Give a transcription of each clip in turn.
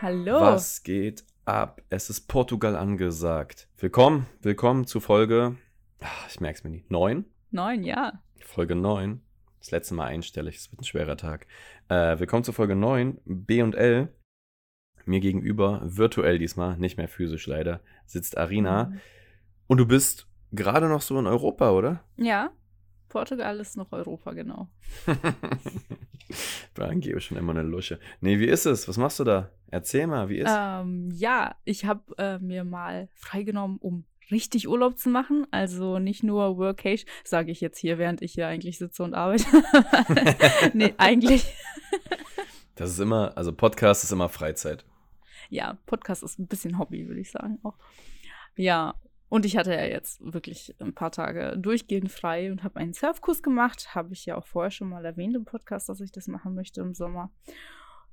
Hallo. Was geht ab? Es ist Portugal angesagt. Willkommen, willkommen zu Folge, ach, ich merke es mir nicht, 9? Neun, ja. Folge 9. Das letzte Mal einstellig, es wird ein schwerer Tag. Äh, willkommen zu Folge 9, B und L. Mir gegenüber, virtuell diesmal, nicht mehr physisch leider, sitzt Arina. Mhm. Und du bist gerade noch so in Europa, oder? Ja. Portugal ist noch Europa, genau. Brian gebe schon immer eine Lusche. Nee, wie ist es? Was machst du da? Erzähl mal, wie ist Ähm, ja, ich habe äh, mir mal freigenommen, um richtig Urlaub zu machen. Also nicht nur Workation, sage ich jetzt hier, während ich hier eigentlich sitze und arbeite. nee, eigentlich. Das ist immer, also Podcast ist immer Freizeit. Ja, Podcast ist ein bisschen Hobby, würde ich sagen auch. Ja, und ich hatte ja jetzt wirklich ein paar Tage durchgehend frei und habe einen Surfkurs gemacht. Habe ich ja auch vorher schon mal erwähnt im Podcast, dass ich das machen möchte im Sommer.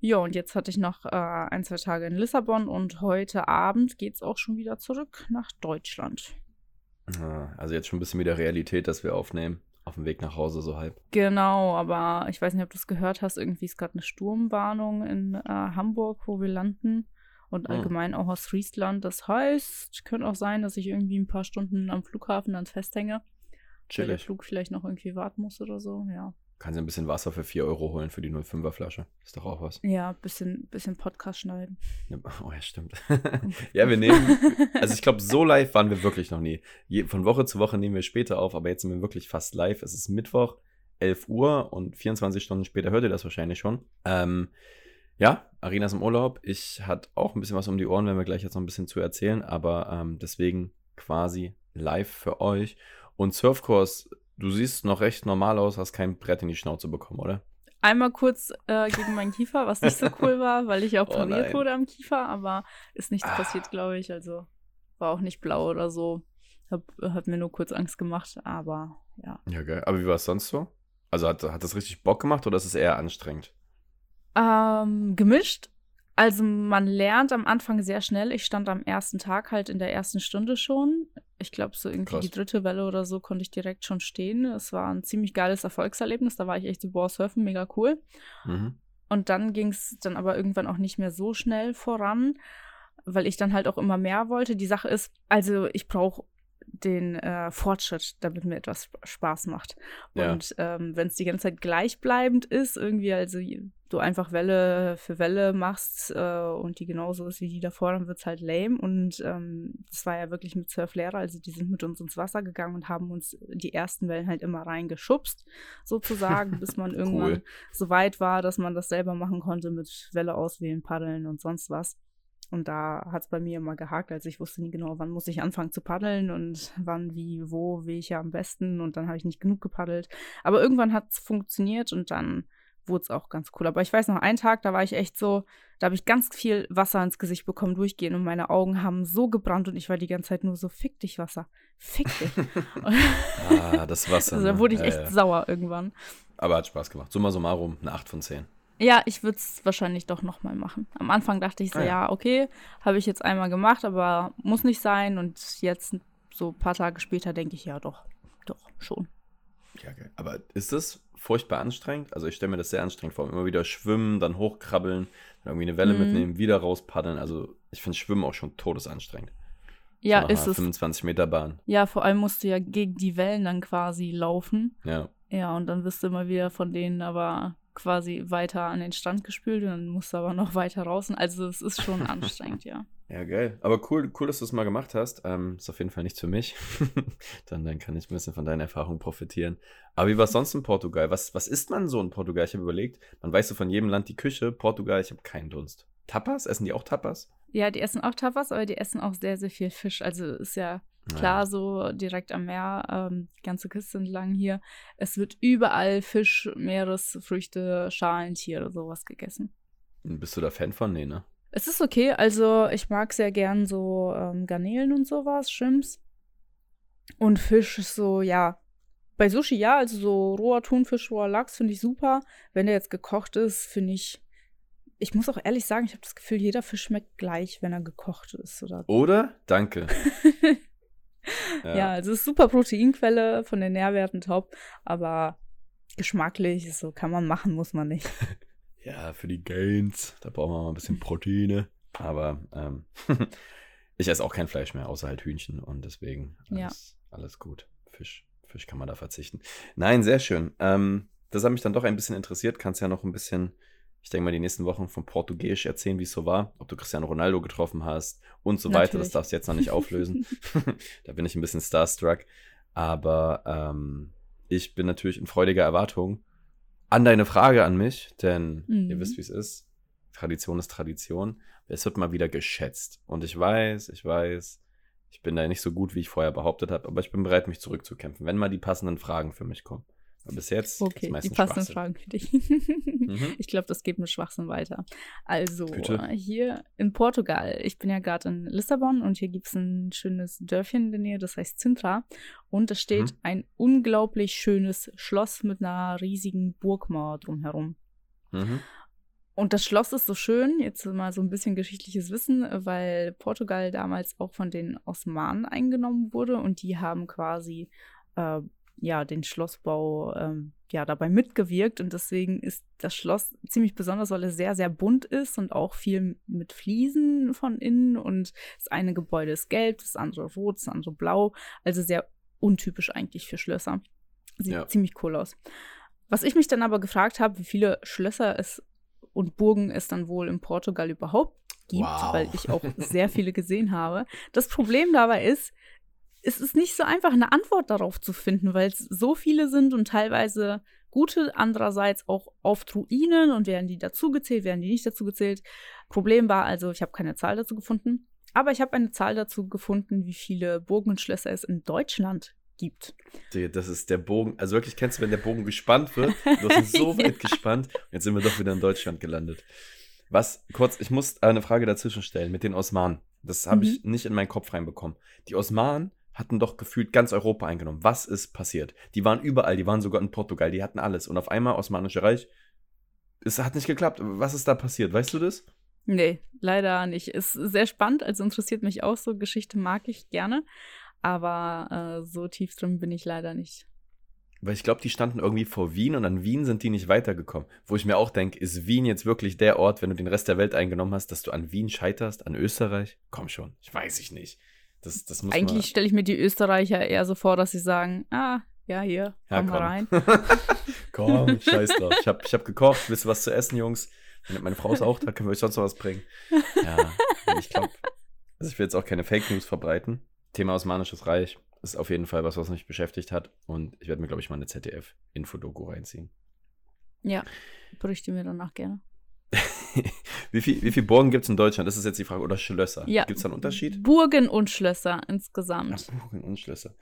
Ja, und jetzt hatte ich noch äh, ein, zwei Tage in Lissabon und heute Abend geht es auch schon wieder zurück nach Deutschland. Ah, Also jetzt schon ein bisschen wieder Realität, dass wir aufnehmen. Auf dem Weg nach Hause so halb. Genau, aber ich weiß nicht, ob du es gehört hast. Irgendwie ist gerade eine Sturmwarnung in äh, Hamburg, wo wir landen. Und Hm. allgemein auch aus Friesland. Das heißt, könnte auch sein, dass ich irgendwie ein paar Stunden am Flughafen dann festhänge. Weil der Chillig. Flug vielleicht noch irgendwie warten muss oder so. Ja, Kannst du ein bisschen Wasser für 4 Euro holen für die 05er Flasche. Ist doch auch was. ja bisschen, bisschen Podcast schneiden. Oh ja, stimmt. ja, wir nehmen, also ich glaube, so live waren wir wirklich noch nie. Je, von Woche zu Woche nehmen wir später auf, aber jetzt sind wir wirklich fast live. Es ist Mittwoch, 11 Uhr und 24 Stunden später hört ihr das wahrscheinlich schon. Ähm, ja, Arina ist im Urlaub. Ich hatte auch ein bisschen was um die Ohren, wenn wir gleich jetzt noch ein bisschen zu erzählen, aber ähm, deswegen quasi live für euch. Und Surfkurs, du siehst noch recht normal aus, hast kein Brett in die Schnauze bekommen, oder? Einmal kurz äh, gegen meinen Kiefer, was nicht so cool war, weil ich auch Oh pariert nein. wurde am Kiefer, aber ist nichts Ah. passiert, glaube ich. Also war auch nicht blau oder so. Hab, hat mir nur kurz Angst gemacht, aber ja. Ja, geil. Aber wie war es sonst so? Also hat, hat das richtig Bock gemacht oder ist es eher anstrengend? Ähm, gemischt. Also man lernt am Anfang sehr schnell. Ich stand am ersten Tag halt in der ersten Stunde schon. Ich glaube, so irgendwie Krass. die dritte Welle oder so konnte ich direkt schon stehen. Es war ein ziemlich geiles Erfolgserlebnis. Da war ich echt so, boah, surfen, mega cool. Mhm. Und dann ging es dann aber irgendwann auch nicht mehr so schnell voran, weil ich dann halt auch immer mehr wollte. Die Sache ist, also ich brauche den äh, Fortschritt, damit mir etwas Sp- Spaß macht. Ja. Und ähm, wenn es die ganze Zeit gleichbleibend ist, irgendwie, also du einfach Welle für Welle machst äh, und die genauso ist wie die davor, dann wird es halt lame. Und ähm, das war ja wirklich mit Surflehrer, also die sind mit uns ins Wasser gegangen und haben uns die ersten Wellen halt immer reingeschubst, sozusagen, bis man irgendwann Cool. so weit war, dass man das selber machen konnte mit Welle auswählen, paddeln und sonst was. Und da hat es bei mir immer gehakt. Also ich wusste nie genau, wann muss ich anfangen zu paddeln und wann, wie, wo, wie ich ja am besten. Und dann habe ich nicht genug gepaddelt. Aber irgendwann hat es funktioniert und dann wurde es auch ganz cool. Aber ich weiß noch, einen Tag, da war ich echt so, da habe ich ganz viel Wasser ins Gesicht bekommen, durchgehen und meine Augen haben so gebrannt und ich war die ganze Zeit nur so, fick dich, Wasser, fick dich. Ah, das Wasser. also da ne? wurde ich Ja, echt ja. sauer irgendwann. Aber hat Spaß gemacht. Summa summarum, eine 8 von 10. Ja, ich würde es wahrscheinlich doch nochmal machen. Am Anfang dachte ich so, Ah, ja. ja, okay, habe ich jetzt einmal gemacht, aber muss nicht sein. Und jetzt, so ein paar Tage später, denke ich, ja, doch, doch, schon. Ja, geil. Aber ist das furchtbar anstrengend? Also ich stelle mir das sehr anstrengend vor. Immer wieder schwimmen, dann hochkrabbeln, dann irgendwie eine Welle Mhm. mitnehmen, wieder rauspaddeln. Also ich finde Schwimmen auch schon todesanstrengend. Ja, so ist es. 25 Meter Bahn. Ja, vor allem musst du ja gegen die Wellen dann quasi laufen. Ja. Ja, und dann wirst du immer wieder von denen aber quasi weiter an den Strand gespült und dann musst du aber noch weiter raus. Also es ist schon anstrengend, ja. Ja, geil. Aber cool, cool, dass du es mal gemacht hast. Ähm, ist auf jeden Fall nichts für mich. dann, dann kann ich ein bisschen von deiner Erfahrung profitieren. Aber wie war es sonst in Portugal? Was, was isst man so in Portugal? Ich habe überlegt, man weiß so von jedem Land die Küche. Portugal, ich habe keinen Dunst. Tapas? Essen die auch Tapas? Ja, die essen auch Tapas, aber die essen auch sehr, sehr viel Fisch. Also ist ja Klar, so direkt am Meer, ähm, die ganze Küste entlang hier. Es wird überall Fisch, Meeresfrüchte, Schalentiere, sowas gegessen. Bist du da Fan von? Nee, ne? Es ist okay, also ich mag sehr gern so ähm, Garnelen und sowas, Shrimps. Und Fisch ist so, ja. Bei Sushi ja, also so roher Thunfisch, roher Lachs finde ich super. Wenn der jetzt gekocht ist, finde ich. Ich muss auch ehrlich sagen, ich habe das Gefühl, jeder Fisch schmeckt gleich, wenn er gekocht ist. Oder Oder? Danke. Ja. also es ist super Proteinquelle von den Nährwerten top, aber geschmacklich, so kann man machen, muss man nicht. Ja, für die Gains, da brauchen wir mal ein bisschen Proteine. Aber ähm, ich esse auch kein Fleisch mehr, außer halt Hühnchen und deswegen alles, ja. alles gut. Fisch, Fisch kann man da verzichten. Nein, sehr schön. Ähm, das hat mich dann doch ein bisschen interessiert. Kannst ja noch ein bisschen, ich denke mal, die nächsten Wochen von Portugiesisch erzählen, wie es so war, ob du Cristiano Ronaldo getroffen hast und so Natürlich. weiter. Das darfst du jetzt noch nicht auflösen. da bin ich ein bisschen starstruck. Aber ähm, ich bin natürlich in freudiger Erwartung an deine Frage an mich, denn mhm. ihr wisst, wie es ist. Tradition ist Tradition. Es wird mal wieder geschätzt. Und ich weiß, ich weiß, ich bin da nicht so gut, wie ich vorher behauptet habe, aber ich bin bereit, mich zurückzukämpfen, wenn mal die passenden Fragen für mich kommen. Bis jetzt okay, die passenden Fragen für dich. mhm. Ich glaube, das geht mit Schwachsinn weiter. Also, Bitte? hier in Portugal, ich bin ja gerade in Lissabon und hier gibt es ein schönes Dörfchen in der Nähe, das heißt Sintra. Und da steht mhm. ein unglaublich schönes Schloss mit einer riesigen Burgmauer drumherum. Mhm. Und das Schloss ist so schön, jetzt mal so ein bisschen geschichtliches Wissen, weil Portugal damals auch von den Osmanen eingenommen wurde und die haben quasi äh, ja den Schlossbau ähm, ja dabei mitgewirkt und deswegen ist das Schloss ziemlich besonders, weil es sehr sehr bunt ist und auch viel mit Fliesen von innen und das eine Gebäude ist gelb, das andere rot, das andere blau, also sehr untypisch eigentlich für Schlösser. Sieht ja. ziemlich cool aus. Was ich mich dann aber gefragt habe, wie viele Schlösser es und Burgen es dann wohl in Portugal überhaupt gibt, wow. weil ich auch sehr viele gesehen habe. Das Problem dabei ist, es ist nicht so einfach, eine Antwort darauf zu finden, weil es so viele sind und teilweise gute, andererseits auch oft Ruinen und werden die dazugezählt, werden die nicht dazugezählt. Problem war also, ich habe keine Zahl dazu gefunden, aber ich habe eine Zahl dazu gefunden, wie viele Burgen und Schlösser es in Deutschland gibt. Das ist der Bogen. Also wirklich kennst du, wenn der Bogen gespannt wird. Du hast ihn so weit gespannt. Jetzt sind wir doch wieder in Deutschland gelandet. Was, kurz, ich muss eine Frage dazwischen stellen mit den Osmanen. Das habe mhm. ich nicht in meinen Kopf reinbekommen. Die Osmanen hatten doch gefühlt ganz Europa eingenommen. Was ist passiert? Die waren überall, die waren sogar in Portugal, die hatten alles. Und auf einmal Osmanische Reich, es hat nicht geklappt. Was ist da passiert? Weißt du das? Nee, leider nicht. Ist sehr spannend, also interessiert mich auch so. Geschichte mag ich gerne. Aber äh, so tief drin bin ich leider nicht. Weil ich glaube, die standen irgendwie vor Wien und an Wien sind die nicht weitergekommen. Wo ich mir auch denke, ist Wien jetzt wirklich der Ort, wenn du den Rest der Welt eingenommen hast, dass du an Wien scheiterst, an Österreich? Komm schon, ich weiß ich nicht. Das, das muss Eigentlich stelle ich mir die Österreicher eher so vor, dass sie sagen, ah, ja, hier, ja, komm, komm. mal rein. komm, scheiß drauf. Ich habe ich hab gekocht, willst du was zu essen, Jungs? Meine Frau ist auch da, können wir euch sonst noch was bringen? Ja, ich glaube, also ich will jetzt auch keine Fake News verbreiten. Thema Osmanisches Reich ist auf jeden Fall was, was mich beschäftigt hat. Und ich werde mir, glaube ich, mal eine ZDF-Infodoku reinziehen. Ja, berichte mir danach gerne. wie viele wie viel Burgen gibt es in Deutschland? Das ist jetzt die Frage. Oder Schlösser? Ja. Gibt es da einen Unterschied? Burgen und Schlösser insgesamt. Ach, Burgen und Schlösser.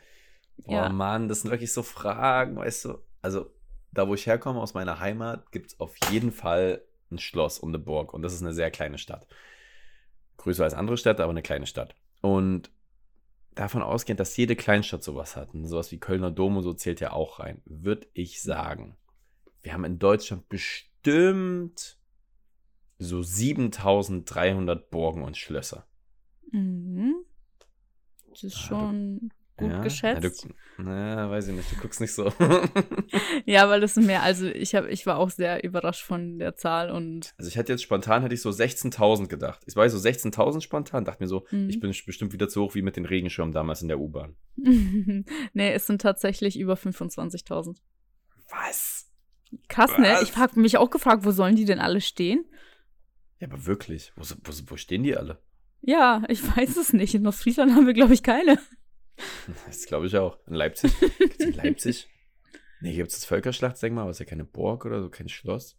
Boah, ja. Mann, das sind wirklich so Fragen, weißt du? Also, da wo ich herkomme, aus meiner Heimat, gibt es auf jeden Fall ein Schloss und eine Burg. Und das ist eine sehr kleine Stadt. Größer als andere Städte, aber eine kleine Stadt. Und davon ausgehend, dass jede Kleinstadt sowas hat, und sowas wie Kölner Dom und so zählt ja auch rein, würde ich sagen, wir haben in Deutschland bestimmt so 7300 Burgen und Schlösser. Mhm. Das ist schon gut ja, geschätzt. Ja, na, weiß ich nicht, du guckst nicht so. ja, weil das ist mehr, also ich, hab, ich war auch sehr überrascht von der Zahl und. Also ich hätte jetzt spontan, hätte ich so 16.000 gedacht. Ich war so 16.000 spontan, dachte mir so, mhm. ich bin bestimmt wieder zu hoch wie mit den Regenschirmen damals in der U-Bahn. nee, es sind tatsächlich über 25.000. Was? Krass, Was? ne? Ich habe mich auch gefragt, wo sollen die denn alle stehen? Ja, aber wirklich, wo, wo, wo stehen die alle? Ja, ich weiß es nicht. In Ostfriesland haben wir, glaube ich, keine. Das glaube ich auch. In Leipzig? Gibt es in Leipzig? Nee, gibt es das Völkerschlachtsdenkmal, aber es ist ja keine Burg oder so, kein Schloss.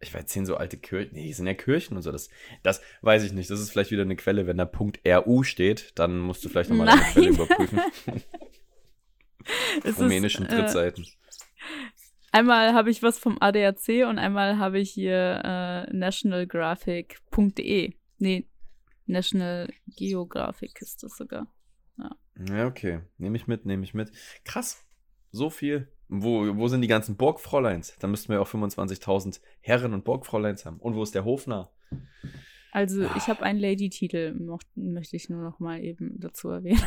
Ich weiß, sehen so alte Kirchen. Nee, sind ja Kirchen und so. Das, das weiß ich nicht. Das ist vielleicht wieder eine Quelle. Wenn da Punkt RU steht, dann musst du vielleicht nochmal eine Quelle überprüfen. Rumänischen Drittseiten. Äh, einmal habe ich was vom ADAC und einmal habe ich hier äh, nationalgraphic.de. Nee, National Geographic ist das sogar. Ja. ja, okay. Nehme ich mit, nehme ich mit. Krass. So viel. Wo, wo sind die ganzen Burgfräuleins? Da müssten wir auch 25.000 Herren und Burgfräuleins haben. Und wo ist der Hofnarr? Also, ich habe einen Lady-Titel, möchte ich nur noch mal eben dazu erwähnen.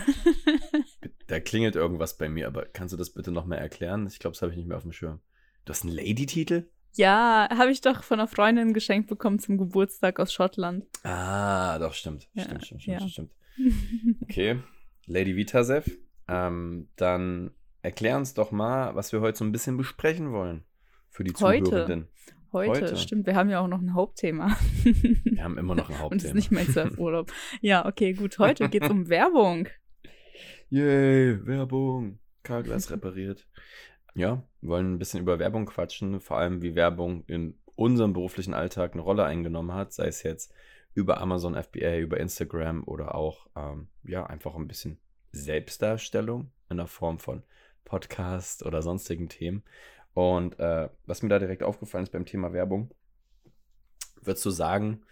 da klingelt irgendwas bei mir, aber kannst du das bitte noch mal erklären? Ich glaube, das habe ich nicht mehr auf dem Schirm. Du hast einen Lady-Titel? Ja, habe ich doch von einer Freundin geschenkt bekommen zum Geburtstag aus Schottland. Ah, doch, stimmt. Ja, Stimmt, stimmt, stimmt, ja. stimmt. Okay, Lady Vitasev, ähm, dann erklär uns doch mal, was wir heute so ein bisschen besprechen wollen für die Heute? Zuhörenden. Heute, Heute. stimmt, wir haben ja auch noch ein Hauptthema. Wir haben immer noch ein Und es ist Hauptthema. nicht mein Surfurlaub. ja, okay, gut. Heute geht es um Werbung. Yay, Werbung. Karglas repariert. Ja, wollen ein bisschen über Werbung quatschen, vor allem wie Werbung in unserem beruflichen Alltag eine Rolle eingenommen hat, sei es jetzt über Amazon FBA, über Instagram oder auch ähm, ja einfach ein bisschen Selbstdarstellung in der Form von Podcast oder sonstigen Themen. Und äh, was mir da direkt aufgefallen ist beim Thema Werbung, würdest du sagen,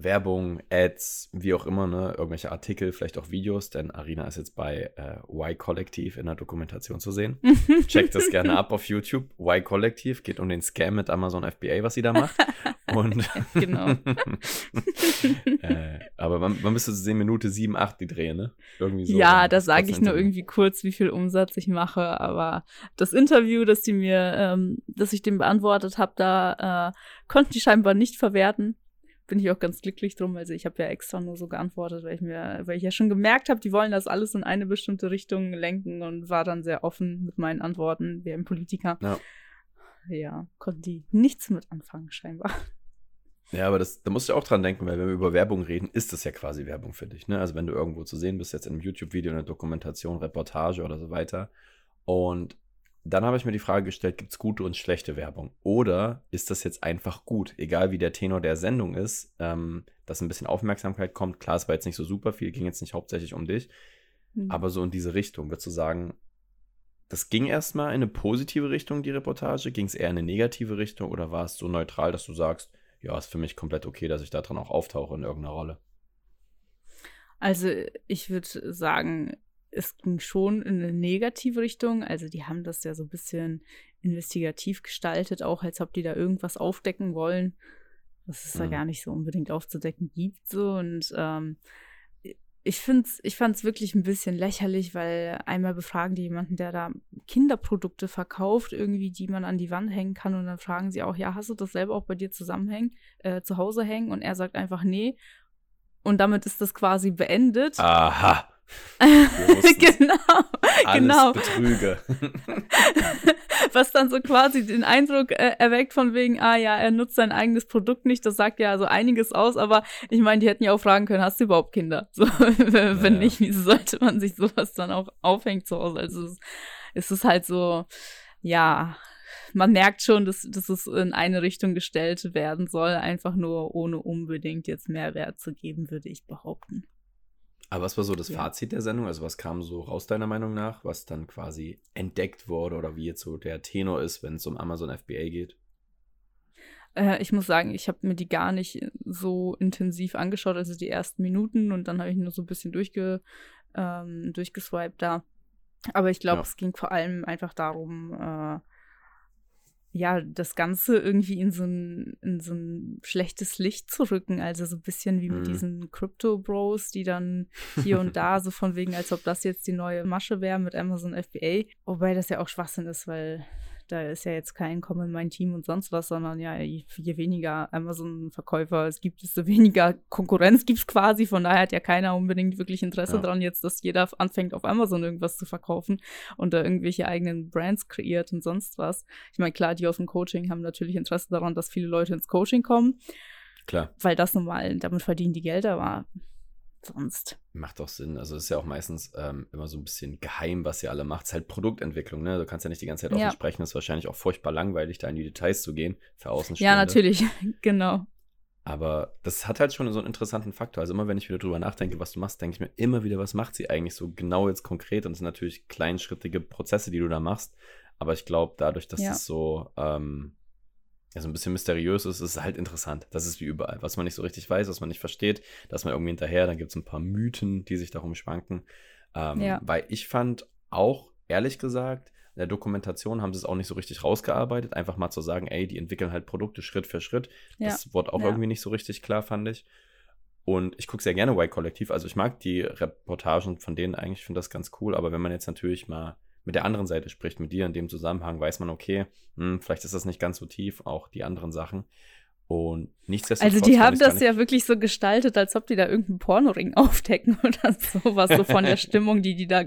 Werbung, Ads, wie auch immer, ne, irgendwelche Artikel, vielleicht auch Videos, denn Arina ist jetzt bei äh, Y-Kollektiv in der Dokumentation zu sehen. Checkt das gerne ab auf YouTube. Y-Kollektiv geht um den Scam mit Amazon FBA, was sie da macht. Und Genau. äh, aber man, man müsste sehen, Minute 7, 8 die Dreh, ne? Irgendwie so. ja, da sage ich nur irgendwie kurz, wie viel Umsatz ich mache. Aber das Interview, das die mir, ähm, das ich dem beantwortet habe, da äh, konnten die scheinbar nicht verwerten. Bin ich auch ganz glücklich drum. Also ich habe ja extra nur so geantwortet, weil ich mir, weil ich ja schon gemerkt habe, die wollen das alles in eine bestimmte Richtung lenken und war dann sehr offen mit meinen Antworten, wie ein Politiker. Ja. Ja, konnten die nichts mit anfangen, scheinbar. Ja, aber das, da musst du auch dran denken, weil wenn wir über Werbung reden, ist das ja quasi Werbung für dich. Ne? Also wenn du irgendwo zu sehen bist, jetzt in einem YouTube-Video, in einer Dokumentation, Reportage oder so weiter. Und dann habe ich mir die Frage gestellt, gibt es gute und schlechte Werbung? Oder ist das jetzt einfach gut? Egal wie der Tenor der Sendung ist, ähm, dass ein bisschen Aufmerksamkeit kommt. Klar, es war jetzt nicht so super viel, ging jetzt nicht hauptsächlich um dich, Hm. aber so in diese Richtung, würdest du sagen, das ging erstmal in eine positive Richtung, die Reportage? Ging es eher in eine negative Richtung oder war es so neutral, dass du sagst, ja, ist für mich komplett okay, dass ich da dran auch auftauche in irgendeiner Rolle? Also ich würde sagen, es ging schon in eine negative Richtung. Also die haben das ja so ein bisschen investigativ gestaltet, auch als ob die da irgendwas aufdecken wollen, was es da Mhm. gar nicht so unbedingt aufzudecken gibt. So und ähm, ich find's, ich fand's wirklich ein bisschen lächerlich, weil einmal befragen die jemanden, der da Kinderprodukte verkauft, irgendwie, die man an die Wand hängen kann, und dann fragen sie auch, ja, hast du das selber auch bei dir zusammenhängen, äh, zu Hause hängen? Und er sagt einfach nee. Und damit ist das quasi beendet. Aha. genau, Alles genau. Betrüge. Was dann so quasi den Eindruck äh, erweckt von wegen, ah ja, er nutzt sein eigenes Produkt nicht. Das sagt ja so einiges aus, aber ich meine, die hätten ja auch fragen können, hast du überhaupt Kinder? So, wenn Ja. nicht, wieso sollte man sich sowas dann auch aufhängen zu Hause? Also es, es ist halt so, ja, man merkt schon, dass, dass es in eine Richtung gestellt werden soll, einfach nur ohne unbedingt jetzt Mehrwert zu geben, würde ich behaupten. Aber was war so das Ja. Fazit der Sendung? Also was kam so raus deiner Meinung nach, was dann quasi entdeckt wurde oder wie jetzt so der Tenor ist, wenn es um Amazon FBA geht? Äh, ich muss sagen, ich habe mir die gar nicht so intensiv angeschaut, also die ersten Minuten und dann habe ich nur so ein bisschen durchge, ähm, durchgeswiped da. Aber ich glaube, Ja. es ging vor allem einfach darum, äh, ja, das Ganze irgendwie in so ein, in so ein schlechtes Licht zu rücken. Also so ein bisschen wie mit Mhm. diesen Crypto-Bros, die dann hier und da so von wegen, als ob das jetzt die neue Masche wäre mit Amazon FBA. Wobei das ja auch Schwachsinn ist, weil da ist ja jetzt kein Komm in mein Team und sonst was, sondern ja, je, je weniger Amazon-Verkäufer es gibt, desto weniger Konkurrenz gibt es quasi. Von daher hat ja keiner unbedingt wirklich Interesse Ja. dran, jetzt, dass jeder anfängt, auf Amazon irgendwas zu verkaufen und da irgendwelche eigenen Brands kreiert und sonst was. Ich meine, klar, die aus dem Coaching haben natürlich Interesse daran, dass viele Leute ins Coaching kommen, Klar, weil das normal, damit verdienen die Geld, aber sonst. macht doch Sinn. Also es ist ja auch meistens ähm, immer so ein bisschen geheim, was ihr alle macht. Es ist halt Produktentwicklung, ne? Du kannst ja nicht die ganze Zeit offen Ja. sprechen. Das ist wahrscheinlich auch furchtbar langweilig, da in die Details zu gehen für Außenstehende. Ja, natürlich, genau. Aber das hat halt schon so einen interessanten Faktor. Also immer wenn ich wieder drüber nachdenke, was du machst, denke ich mir immer wieder, was macht sie eigentlich so genau jetzt konkret? Und es sind natürlich kleinschrittige Prozesse, die du da machst. Aber ich glaube, dadurch, dass Ja. es so, ähm, ja, so ein bisschen mysteriös ist, ist halt interessant. Das ist wie überall. Was man nicht so richtig weiß, was man nicht versteht, da ist man irgendwie hinterher. Dann gibt es ein paar Mythen, die sich darum schwanken. Ähm, Ja. Weil ich fand auch, ehrlich gesagt, in der Dokumentation haben sie es auch nicht so richtig rausgearbeitet. Einfach mal zu sagen, ey, die entwickeln halt Produkte Schritt für Schritt. Ja. Das wurde auch Ja. irgendwie nicht so richtig klar, fand ich. Und ich gucke sehr gerne Y-Kollektiv. Also ich mag die Reportagen von denen eigentlich, finde das ganz cool. Aber wenn man jetzt natürlich mal mit der anderen Seite spricht, mit dir in dem Zusammenhang, weiß man, okay, hm, vielleicht ist das nicht ganz so tief, auch die anderen Sachen. Und nichtsdestotrotz. Also die haben das ja wirklich so gestaltet, als ob die da irgendeinen Pornoring aufdecken oder sowas, so von der Stimmung, die die da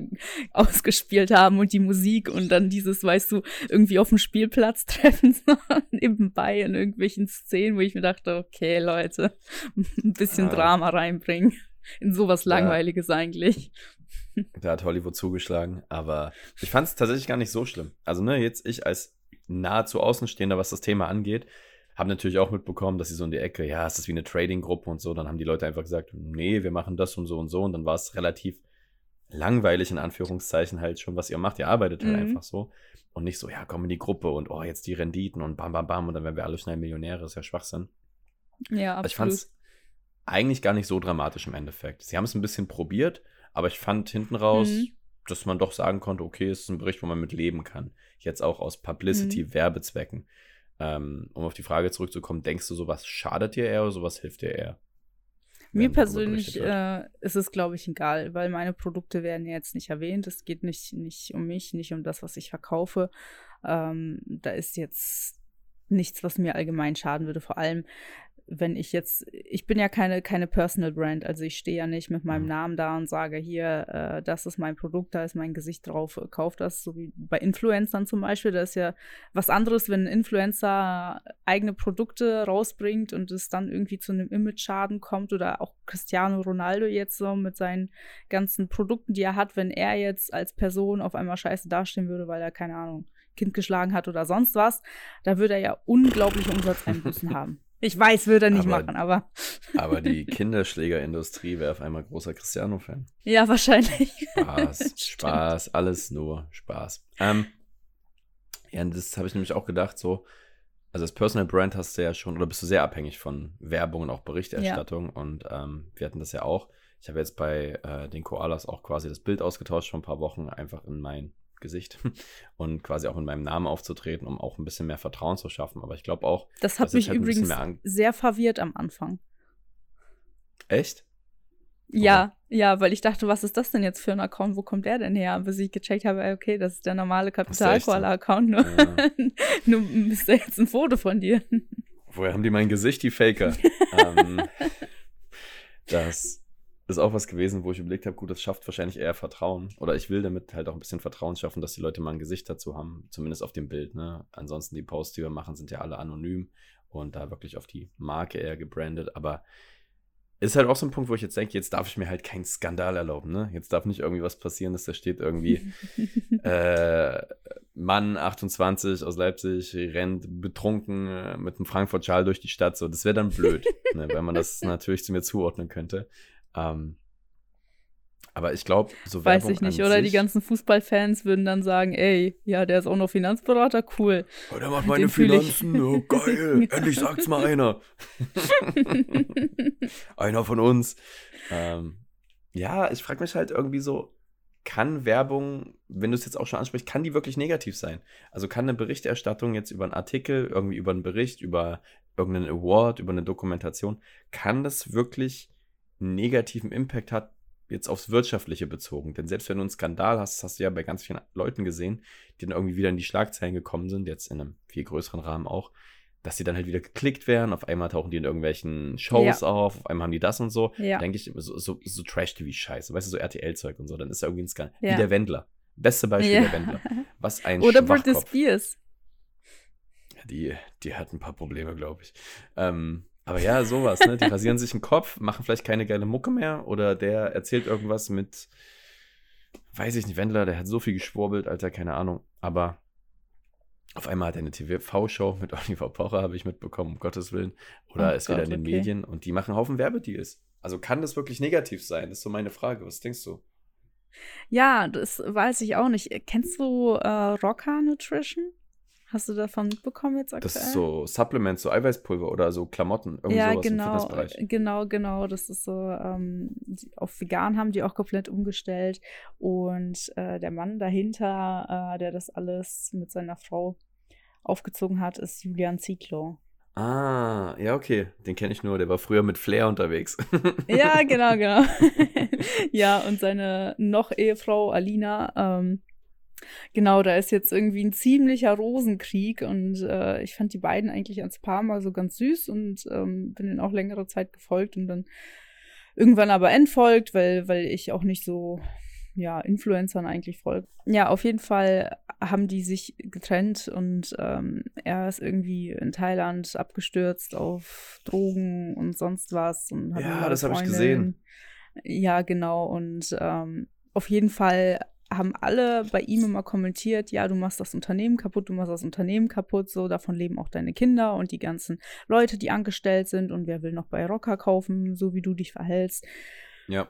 ausgespielt haben und die Musik und dann dieses, weißt du, irgendwie auf dem Spielplatz treffen, so nebenbei in irgendwelchen Szenen, wo ich mir dachte, okay, Leute, ein bisschen ja. Drama reinbringen. In sowas Langweiliges ja. eigentlich. Da hat Hollywood zugeschlagen, aber ich fand es tatsächlich gar nicht so schlimm. Also, ne, jetzt ich als nahezu Außenstehender, was das Thema angeht, habe natürlich auch mitbekommen, dass sie so in die Ecke, ja, ist das wie eine Trading-Gruppe und so. Dann haben die Leute einfach gesagt, nee, wir machen das und so und so. Und dann war es relativ langweilig, in Anführungszeichen, halt schon, was ihr macht. Ihr arbeitet halt mhm. einfach so. Und nicht so, ja, komm in die Gruppe und oh, jetzt die Renditen und bam, bam, bam. Und dann werden wir alle schnell Millionäre. Das ist ja Schwachsinn. Ja, absolut. Also ich fand es eigentlich gar nicht so dramatisch im Endeffekt. Sie haben es ein bisschen probiert, aber ich fand hinten raus, mhm. dass man doch sagen konnte, okay, es ist ein Bericht, wo man mit leben kann. Jetzt auch aus Publicity-Werbezwecken. Mhm. Ähm, um auf die Frage zurückzukommen, denkst du, sowas schadet dir eher oder sowas hilft dir eher? Mir persönlich äh, ist es, glaube ich, egal, weil meine Produkte werden jetzt nicht erwähnt. Es geht nicht, nicht um mich, nicht um das, was ich verkaufe. Ähm, da ist jetzt nichts, was mir allgemein schaden würde. Vor allem, wenn ich jetzt, ich bin ja keine, keine Personal Brand, also ich stehe ja nicht mit meinem mhm. Namen da und sage, hier, äh, das ist mein Produkt, da ist mein Gesicht drauf, äh, kauf das, so wie bei Influencern zum Beispiel. Da ist ja was anderes, wenn ein Influencer eigene Produkte rausbringt und es dann irgendwie zu einem Image-Schaden kommt oder auch Cristiano Ronaldo jetzt so mit seinen ganzen Produkten, die er hat, wenn er jetzt als Person auf einmal scheiße dastehen würde, weil er, keine Ahnung, Kind geschlagen hat oder sonst was, da würde er ja unglaubliche Umsatzeinbußen haben. Ich weiß, würde er nicht aber, machen, aber. aber die Kinderschlägerindustrie wäre auf einmal großer Cristiano-Fan. Ja, wahrscheinlich. Spaß, Spaß, alles nur Spaß. Ähm, ja, das habe ich nämlich auch gedacht, so. Also als Personal Brand hast du ja schon, oder bist du sehr abhängig von Werbung und auch Berichterstattung. Ja. Und ähm, wir hatten das ja auch. Ich habe jetzt bei äh, den Koalas auch quasi das Bild ausgetauscht vor ein paar Wochen, einfach in mein Gesicht und quasi auch in meinem Namen aufzutreten, um auch ein bisschen mehr Vertrauen zu schaffen. Aber ich glaube auch. Das hat mich halt übrigens sehr verwirrt am Anfang. Echt? Ja, okay. ja, weil ich dachte, was ist das denn jetzt für ein Account? Wo kommt der denn her? Bis ich gecheckt habe, okay, das ist der normale Kapitalkoala-Account, nur, ja. nur ist da jetzt ein Foto von dir. Woher haben die mein Gesicht, die Faker? ähm, das ist auch was gewesen, wo ich überlegt habe, gut, das schafft wahrscheinlich eher Vertrauen. Oder ich will damit halt auch ein bisschen Vertrauen schaffen, dass die Leute mal ein Gesicht dazu haben, zumindest auf dem Bild. Ne? Ansonsten die Posts, die wir machen, sind ja alle anonym und da wirklich auf die Marke eher gebrandet. Aber ist halt auch so ein Punkt, wo ich jetzt denke, jetzt darf ich mir halt keinen Skandal erlauben. Ne? Jetzt darf nicht irgendwie was passieren, dass da steht irgendwie äh, Mann 28 aus Leipzig rennt betrunken äh, mit einem Frankfurt-Schal durch die Stadt. So, das wäre dann blöd, ne? weil man das natürlich zu mir zuordnen könnte. Ähm, aber ich glaube, so Weiß ich nicht, oder die ganzen Fußballfans würden dann sagen, ey, ja, der ist auch noch Finanzberater, cool. Oh, der macht meine Finanzen, oh, geil, endlich sagt's mal einer. einer von uns. Ähm, ja, ich frage mich halt irgendwie so, kann Werbung, wenn du es jetzt auch schon ansprichst, kann die wirklich negativ sein? Also kann eine Berichterstattung jetzt über einen Artikel, irgendwie über einen Bericht, über irgendeinen Award, über eine Dokumentation, kann das wirklich negativen Impact hat, jetzt aufs Wirtschaftliche bezogen. Denn selbst wenn du einen Skandal hast, hast du ja bei ganz vielen Leuten gesehen, die dann irgendwie wieder in die Schlagzeilen gekommen sind, jetzt in einem viel größeren Rahmen auch, dass sie dann halt wieder geklickt werden, auf einmal tauchen die in irgendwelchen Shows ja. auf, auf einmal haben die das und so. Ja. Denke ich, so, so, so Trash-TV-Scheiße, weißt du, so RTL-Zeug und so, dann ist da irgendwie ein Skandal. Ja. Wie der Wendler. Beste Beispiel ja. der Wendler. Was ein Oder Britney Spears. Die, die hat ein paar Probleme, glaube ich. Ähm, aber ja, sowas, ne? Die rasieren sich den Kopf, machen vielleicht keine geile Mucke mehr oder der erzählt irgendwas mit, weiß ich nicht, Wendler, der hat so viel geschwurbelt, Alter, keine Ahnung. Aber auf einmal hat er eine TV-Show mit Oliver Pocher, habe ich mitbekommen, um Gottes Willen. Oder oh ist Gott, wieder in den okay. Medien und die machen einen Haufen Werbedeals. Also kann das wirklich negativ sein? Das ist so meine Frage. Was denkst du? Ja, das weiß ich auch nicht. Kennst du äh, Rocker Nutrition? Hast du davon mitbekommen jetzt aktuell? Das ist so Supplements, so Eiweißpulver oder so Klamotten, irgendwie ja, sowas genau, im Fitnessbereich. Genau, genau. Das ist so, ähm, auf vegan haben die auch komplett umgestellt. Und äh, der Mann dahinter, äh, der das alles mit seiner Frau aufgezogen hat, ist Julian Zietlow. Ah, ja, okay. Den kenne ich nur. Der war früher mit Flair unterwegs. ja, genau, genau. ja, und seine noch Ehefrau Alina, ähm, Genau, da ist jetzt irgendwie ein ziemlicher Rosenkrieg und äh, ich fand die beiden eigentlich als Paar mal so ganz süß und ähm, bin ihnen auch längere Zeit gefolgt und dann irgendwann aber entfolgt, weil, weil ich auch nicht so, ja, Influencern eigentlich folge. Ja, auf jeden Fall haben die sich getrennt und ähm, er ist irgendwie in Thailand abgestürzt auf Drogen und sonst was. Und hat ja, das habe ich gesehen. Ja, genau. Und ähm, auf jeden Fall haben alle bei ihm immer kommentiert, ja, du machst das Unternehmen kaputt, du machst das Unternehmen kaputt, so davon leben auch deine Kinder und die ganzen Leute, die angestellt sind und wer will noch bei Rocker kaufen, so wie du dich verhältst. Ja.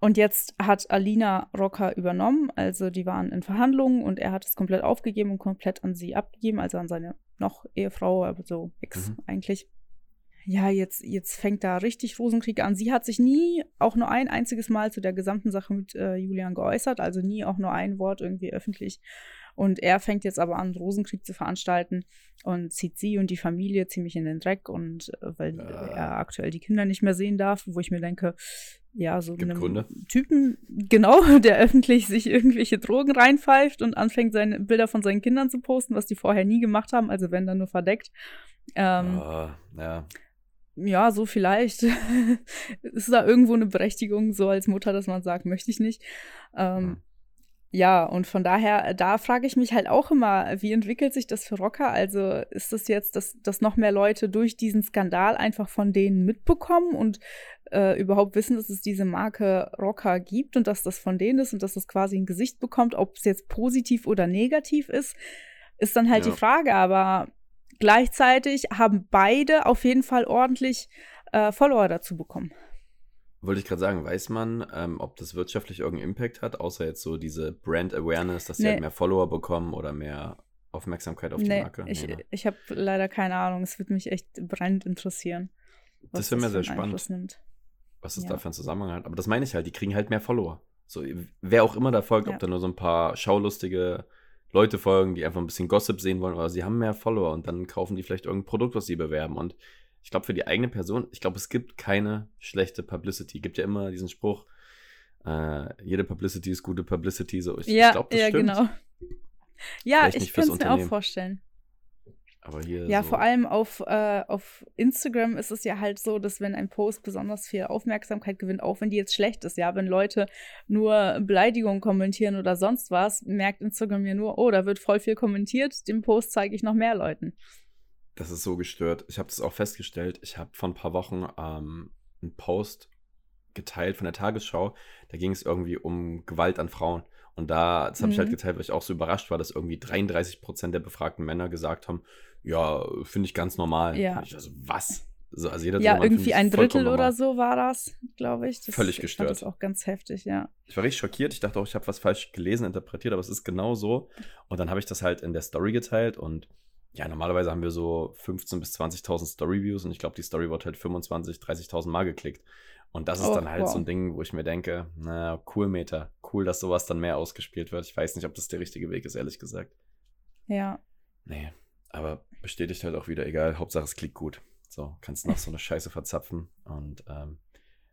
Und jetzt hat Alina Rocker übernommen, also die waren in Verhandlungen und er hat es komplett aufgegeben und komplett an sie abgegeben, also an seine noch Ehefrau, aber so Ex mhm. eigentlich ja, jetzt, jetzt fängt da richtig Rosenkrieg an. Sie hat sich nie auch nur ein einziges Mal zu der gesamten Sache mit äh, Julian geäußert, also nie auch nur ein Wort irgendwie öffentlich. Und er fängt jetzt aber an, Rosenkrieg zu veranstalten und zieht sie und die Familie ziemlich in den Dreck und äh, weil ja. er aktuell die Kinder nicht mehr sehen darf, wo ich mir denke, ja, so Gibt einem Gründe. Typen, genau, der öffentlich sich irgendwelche Drogen reinpfeift und anfängt, seine Bilder von seinen Kindern zu posten, was die vorher nie gemacht haben, also wenn dann nur verdeckt. Ähm, oh, ja ja, so vielleicht ist da irgendwo eine Berechtigung, so als Mutter, dass man sagt, möchte ich nicht. Ähm. Ja, und von daher, da frage ich mich halt auch immer, wie entwickelt sich das für Rocker? Also ist das jetzt, dass, dass noch mehr Leute durch diesen Skandal einfach von denen mitbekommen und äh, überhaupt wissen, dass es diese Marke Rocker gibt und dass das von denen ist und dass das quasi ein Gesicht bekommt, ob es jetzt positiv oder negativ ist, ist dann halt ja. die Frage. Aber Gleichzeitig haben beide auf jeden Fall ordentlich äh, Follower dazu bekommen. Wollte ich gerade sagen, weiß man, ähm, ob das wirtschaftlich irgendeinen Impact hat, außer jetzt so diese Brand Awareness, dass sie nee. halt mehr Follower bekommen oder mehr Aufmerksamkeit auf die nee, Marke? Ich, nee, ne? ich habe leider keine Ahnung. Es würde mich echt brennend interessieren. Das wäre mir sehr spannend. Nimmt. Was es ja. da für ein Zusammenhang hat. Aber das meine ich halt, die kriegen halt mehr Follower. So, wer auch immer da folgt, ja. ob da nur so ein paar schaulustige Leute folgen, die einfach ein bisschen Gossip sehen wollen, oder sie haben mehr Follower und dann kaufen die vielleicht irgendein Produkt, was sie bewerben. Und ich glaube, für die eigene Person, ich glaube, es gibt keine schlechte Publicity. Es gibt ja immer diesen Spruch, äh, jede Publicity ist gute Publicity. So, ich, ja, ich glaube, das ja, stimmt. genau. Ja, ich kann es mir auch vorstellen. Aber hier ja, so vor allem auf, äh, auf Instagram ist es ja halt so, dass wenn ein Post besonders viel Aufmerksamkeit gewinnt, auch wenn die jetzt schlecht ist, ja, wenn Leute nur Beleidigungen kommentieren oder sonst was, merkt Instagram ja nur, oh, da wird voll viel kommentiert, den Post zeige ich noch mehr Leuten. Das ist so gestört. Ich habe das auch festgestellt. Ich habe vor ein paar Wochen ähm, einen Post geteilt von der Tagesschau. Da ging es irgendwie um Gewalt an Frauen. Und da, das habe mhm. ich halt mhm. geteilt, weil ich auch so überrascht war, dass irgendwie 33 Prozent der befragten Männer gesagt haben, ja, finde ich ganz normal. Ja. Ich also, was? Also, also jeder ja, irgendwie ein Drittel oder so war das, glaube ich. Das, Völlig gestört. Das auch ganz heftig, ja. Ich war richtig schockiert. Ich dachte auch, ich habe was falsch gelesen, interpretiert, aber es ist genau so. Und dann habe ich das halt in der Story geteilt und ja, normalerweise haben wir so 15.000 bis 20.000 Story-Views und ich glaube, die Story wird halt 25.000, 30.000 Mal geklickt. Und das ist oh, dann halt wow. so ein Ding, wo ich mir denke, na, cool, Meter. Cool, dass sowas dann mehr ausgespielt wird. Ich weiß nicht, ob das der richtige Weg ist, ehrlich gesagt. Ja. Nee, aber bestätigt halt auch wieder, egal, Hauptsache es klickt gut. So, kannst noch so eine Scheiße verzapfen. Und ähm,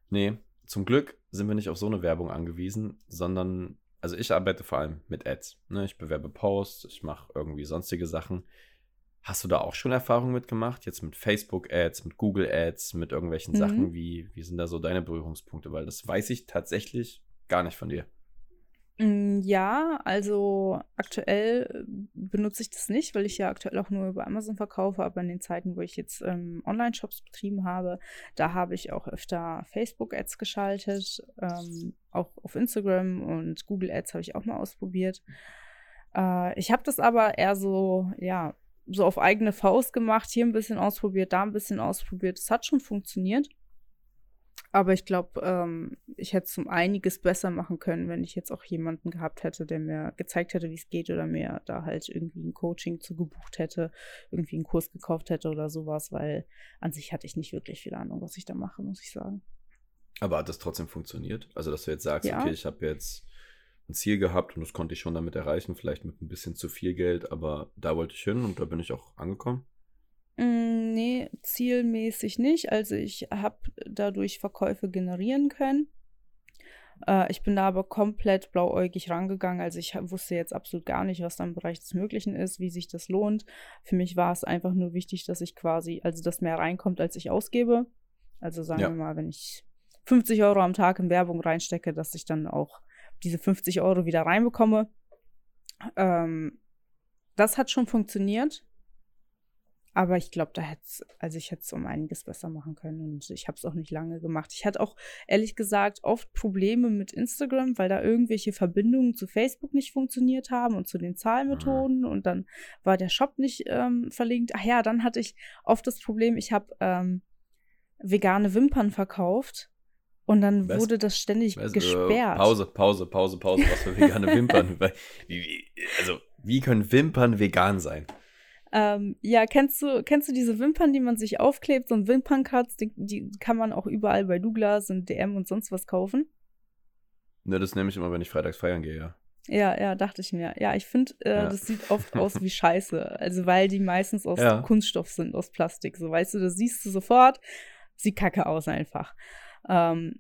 nee, zum Glück sind wir nicht auf so eine Werbung angewiesen, sondern, also ich arbeite vor allem mit Ads. Ne? Ich bewerbe Posts, ich mache irgendwie sonstige Sachen. Hast du da auch schon Erfahrungen mitgemacht? Jetzt mit Facebook-Ads, mit Google-Ads, mit irgendwelchen mhm. Sachen? Wie, wie sind da so deine Berührungspunkte? Weil das weiß ich tatsächlich gar nicht von dir. Mm, ja, also aktuell benutze ich das nicht, weil ich ja aktuell auch nur über Amazon verkaufe, aber in den Zeiten, wo ich jetzt ähm, Online-Shops betrieben habe, da habe ich auch öfter Facebook-Ads geschaltet, ähm, auch auf Instagram und Google Ads habe ich auch mal ausprobiert. Äh, ich habe das aber eher so, ja, so auf eigene Faust gemacht, hier ein bisschen ausprobiert, da ein bisschen ausprobiert. Es hat schon funktioniert. Aber ich glaube, ähm, ich hätte es um einiges besser machen können, wenn ich jetzt auch jemanden gehabt hätte, der mir gezeigt hätte, wie es geht oder mir da halt irgendwie ein Coaching zu gebucht hätte, irgendwie einen Kurs gekauft hätte oder sowas, weil an sich hatte ich nicht wirklich viel Ahnung, was ich da mache, muss ich sagen. Aber hat das trotzdem funktioniert? Also, dass du jetzt sagst, ja. okay, ich habe jetzt ein Ziel gehabt und das konnte ich schon damit erreichen, vielleicht mit ein bisschen zu viel Geld, aber da wollte ich hin und da bin ich auch angekommen. Mm, nee, zielmäßig nicht. Also ich habe dadurch Verkäufe generieren können. Äh, ich bin da aber komplett blauäugig rangegangen. Also ich wusste jetzt absolut gar nicht, was da im Bereich des Möglichen ist, wie sich das lohnt. Für mich war es einfach nur wichtig, dass ich quasi, also dass mehr reinkommt, als ich ausgebe. Also sagen ja. wir mal, wenn ich 50 Euro am Tag in Werbung reinstecke, dass ich dann auch diese 50 Euro wieder reinbekomme. Ähm, das hat schon funktioniert. Aber ich glaube, da hätte es, also ich hätte es um einiges besser machen können und ich habe es auch nicht lange gemacht. Ich hatte auch ehrlich gesagt oft Probleme mit Instagram, weil da irgendwelche Verbindungen zu Facebook nicht funktioniert haben und zu den Zahlmethoden mhm. und dann war der Shop nicht ähm, verlinkt. Ach ja, dann hatte ich oft das Problem, ich habe ähm, vegane Wimpern verkauft und dann was? wurde das ständig was? Äh, gesperrt. Pause, Pause, Pause, Pause. Was für vegane Wimpern? also, wie können Wimpern vegan sein? Ähm, ja, kennst du, kennst du diese Wimpern, die man sich aufklebt? So ein Wimpernkratz, die, die kann man auch überall bei Douglas und DM und sonst was kaufen. Ne, das nehme ich immer, wenn ich freitags feiern gehe, ja. Ja, ja, dachte ich mir. Ja, ich finde, äh, ja. das sieht oft aus wie Scheiße. Also, weil die meistens aus ja. Kunststoff sind, aus Plastik. So, weißt du, das siehst du sofort, sieht kacke aus einfach. Ähm,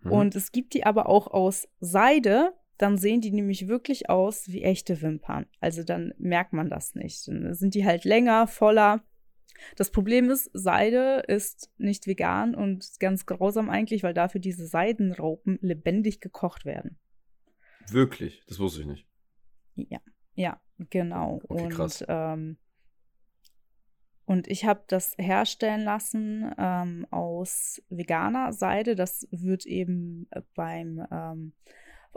mhm. Und es gibt die aber auch aus Seide, dann sehen die nämlich wirklich aus wie echte Wimpern. Also dann merkt man das nicht. Dann sind die halt länger, voller. Das Problem ist, Seide ist nicht vegan und ganz grausam eigentlich, weil dafür diese Seidenraupen lebendig gekocht werden. Wirklich? Das wusste ich nicht. Ja, ja, genau. Okay, und. Ähm, und ich habe das herstellen lassen ähm, aus veganer Seide. Das wird eben äh, beim ähm,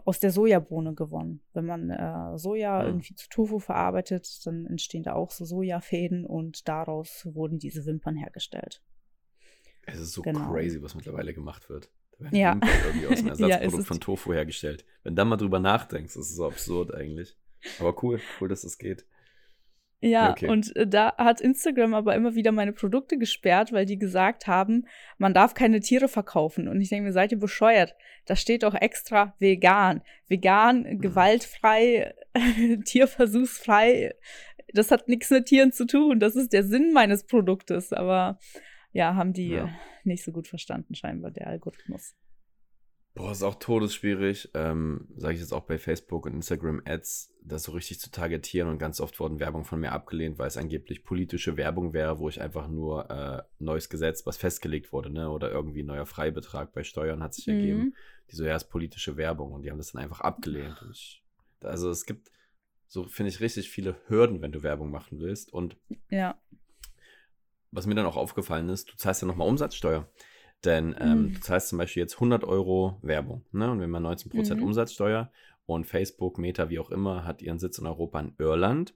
aus der Sojabohne gewonnen. Wenn man äh, Soja mhm. irgendwie zu Tofu verarbeitet, dann entstehen da auch so Sojafäden und daraus wurden diese Wimpern hergestellt. Es ist so genau. crazy, was mittlerweile gemacht wird. Da werden ja. Wimpern irgendwie aus einem Ersatzprodukt ja, von Tofu hergestellt. Wenn du dann mal drüber nachdenkst, ist es so absurd eigentlich. Aber cool, cool, dass das geht. Ja, okay. und äh, da hat Instagram aber immer wieder meine Produkte gesperrt, weil die gesagt haben, man darf keine Tiere verkaufen. Und ich denke mir, seid ihr bescheuert? Da steht doch extra vegan. Vegan, mhm. gewaltfrei, tierversuchsfrei. Das hat nichts mit Tieren zu tun. Das ist der Sinn meines Produktes. Aber ja, haben die ja. nicht so gut verstanden, scheinbar, der Algorithmus. Boah, ist auch todesschwierig, ähm, sage ich jetzt auch bei Facebook und Instagram Ads, das so richtig zu targetieren und ganz oft wurden Werbung von mir abgelehnt, weil es angeblich politische Werbung wäre, wo ich einfach nur äh, neues Gesetz, was festgelegt wurde, ne, oder irgendwie neuer Freibetrag bei Steuern hat sich mhm. ergeben, die so, ja, ist politische Werbung und die haben das dann einfach abgelehnt. Ich, also es gibt so, finde ich, richtig viele Hürden, wenn du Werbung machen willst und ja. was mir dann auch aufgefallen ist, du zahlst ja nochmal Umsatzsteuer. Denn ähm, mhm. du zahlst zum Beispiel jetzt 100 Euro Werbung ne? und wir haben 19% mhm. Umsatzsteuer und Facebook, Meta, wie auch immer, hat ihren Sitz in Europa in Irland.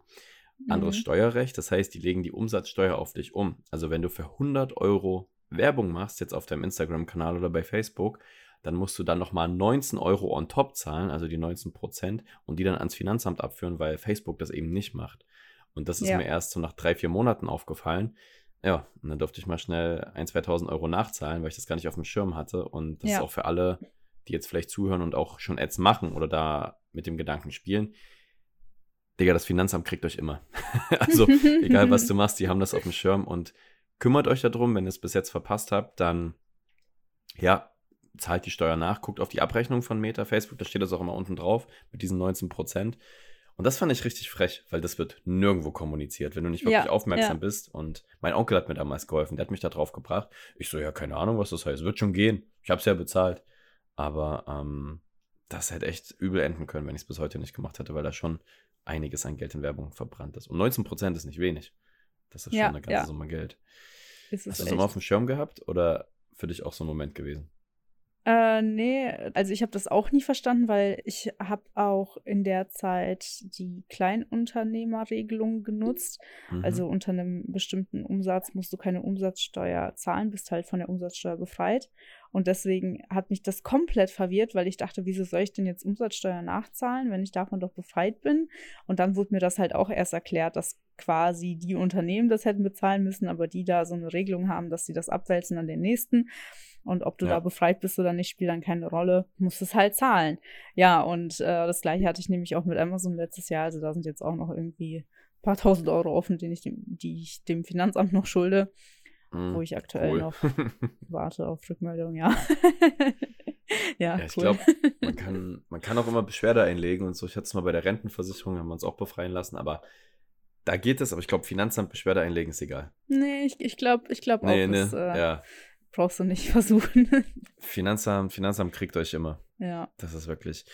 Anderes mhm. Steuerrecht, das heißt, die legen die Umsatzsteuer auf dich um. Also wenn du für 100 Euro Werbung machst, jetzt auf deinem Instagram-Kanal oder bei Facebook, dann musst du dann nochmal 19 Euro on top zahlen, also die 19 Prozent, und die dann ans Finanzamt abführen, weil Facebook das eben nicht macht. Und das ist ja. mir erst so nach drei, vier Monaten aufgefallen. Ja, und dann durfte ich mal schnell 1.000, 2.000 Euro nachzahlen, weil ich das gar nicht auf dem Schirm hatte. Und das ja. ist auch für alle, die jetzt vielleicht zuhören und auch schon Ads machen oder da mit dem Gedanken spielen. Digga, das Finanzamt kriegt euch immer. also, egal was du machst, die haben das auf dem Schirm und kümmert euch darum, wenn ihr es bis jetzt verpasst habt, dann, ja, zahlt die Steuer nach, guckt auf die Abrechnung von Meta, Facebook, da steht das auch immer unten drauf mit diesen 19 Prozent. Und das fand ich richtig frech, weil das wird nirgendwo kommuniziert, wenn du nicht wirklich ja, aufmerksam ja. bist. Und mein Onkel hat mir damals geholfen, der hat mich da drauf gebracht. Ich so, ja, keine Ahnung, was das heißt. Wird schon gehen. Ich hab's ja bezahlt. Aber ähm, das hätte echt übel enden können, wenn ich es bis heute nicht gemacht hätte, weil da schon einiges an Geld in Werbung verbrannt ist. Und 19 Prozent ist nicht wenig. Das ist ja, schon eine ganze Summe Geld. Hast du das mal auf dem Schirm gehabt oder für dich auch so ein Moment gewesen? Äh, nee, also ich habe das auch nie verstanden, weil ich habe auch in der Zeit die Kleinunternehmerregelung genutzt. Mhm. Also unter einem bestimmten Umsatz musst du keine Umsatzsteuer zahlen, bist halt von der Umsatzsteuer befreit. Und deswegen hat mich das komplett verwirrt, weil ich dachte, wieso soll ich denn jetzt Umsatzsteuer nachzahlen, wenn ich davon doch befreit bin? Und dann wurde mir das halt auch erst erklärt, dass quasi die Unternehmen das hätten bezahlen müssen, aber die da so eine Regelung haben, dass sie das abwälzen an den nächsten. Und ob du ja. da befreit bist oder nicht, spielt dann keine Rolle. Musst es halt zahlen. Ja, und äh, das gleiche hatte ich nämlich auch mit Amazon letztes Jahr. Also da sind jetzt auch noch irgendwie ein paar tausend Euro offen, die ich dem, die ich dem Finanzamt noch schulde. Mm, wo ich aktuell cool. noch warte auf Rückmeldung, ja. ja, Ja, ich cool. glaube, man kann, man kann auch immer Beschwerde einlegen und so. Ich hatte es mal bei der Rentenversicherung, haben wir uns auch befreien lassen, aber da geht es, aber ich glaube, Finanzamt Beschwerde einlegen ist egal. Nee, ich, ich glaube ich glaub Nee, auch, ne, das äh, ja. Brauchst du nicht versuchen. Finanzamt, Finanzamt kriegt euch immer. ja. Das ist wirklich.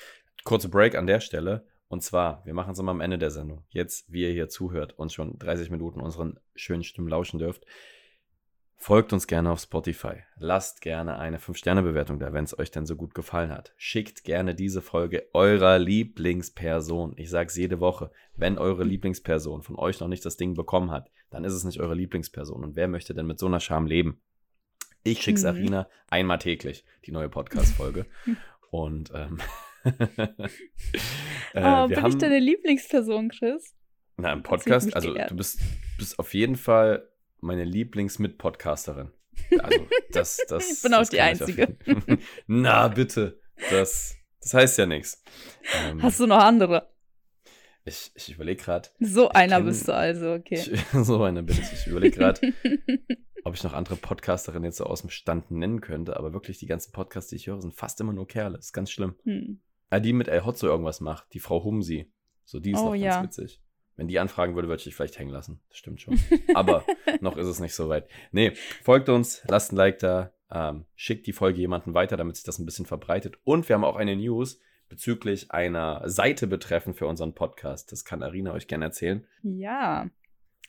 Kurze Break an der Stelle. Und zwar, wir machen es immer am Ende der Sendung. Jetzt, wie ihr hier zuhört und schon 30 Minuten unseren schönen Stimmen lauschen dürft. Folgt uns gerne auf Spotify. Lasst gerne eine 5-Sterne-Bewertung da, wenn es euch denn so gut gefallen hat. Schickt gerne diese Folge eurer Lieblingsperson. Ich sage es jede Woche. Wenn eure Lieblingsperson von euch noch nicht das Ding bekommen hat, dann ist es nicht eure Lieblingsperson. Und wer möchte denn mit so einer Scham leben? Ich schicke Mhm. Arina einmal täglich, die neue Podcast-Folge. Und ähm, äh, oh, bin haben, ich deine Lieblingsperson, Chris? na, im Podcast, also geehrt. du bist, bist auf jeden Fall meine Lieblingsmitpodcasterin. Also das, das. Ich bin auch die Einzige. Na, bitte. Das, das heißt ja nichts. Ähm, Hast du noch andere? ich ich überlege gerade, So einer kenn- bist du also, okay. ich, so eine bin ich. Ich überlege gerade, ob ich noch andere Podcasterinnen jetzt so aus dem Stand nennen könnte, aber wirklich die ganzen Podcasts, die ich höre, sind fast immer nur Kerle. ist ganz schlimm. hm. Ah, die mit El Hotzo irgendwas macht, die Frau Humsi. So, die ist Oh, noch ja. ganz witzig. Wenn die anfragen würde, würde ich dich vielleicht hängen lassen. Das stimmt schon. Aber noch ist es nicht so weit. Nee, folgt uns, lasst ein Like da, ähm, schickt die Folge jemanden weiter, damit sich das ein bisschen verbreitet. Und wir haben auch eine News bezüglich einer Seite betreffend für unseren Podcast. Das kann Arina euch gerne erzählen. Ja.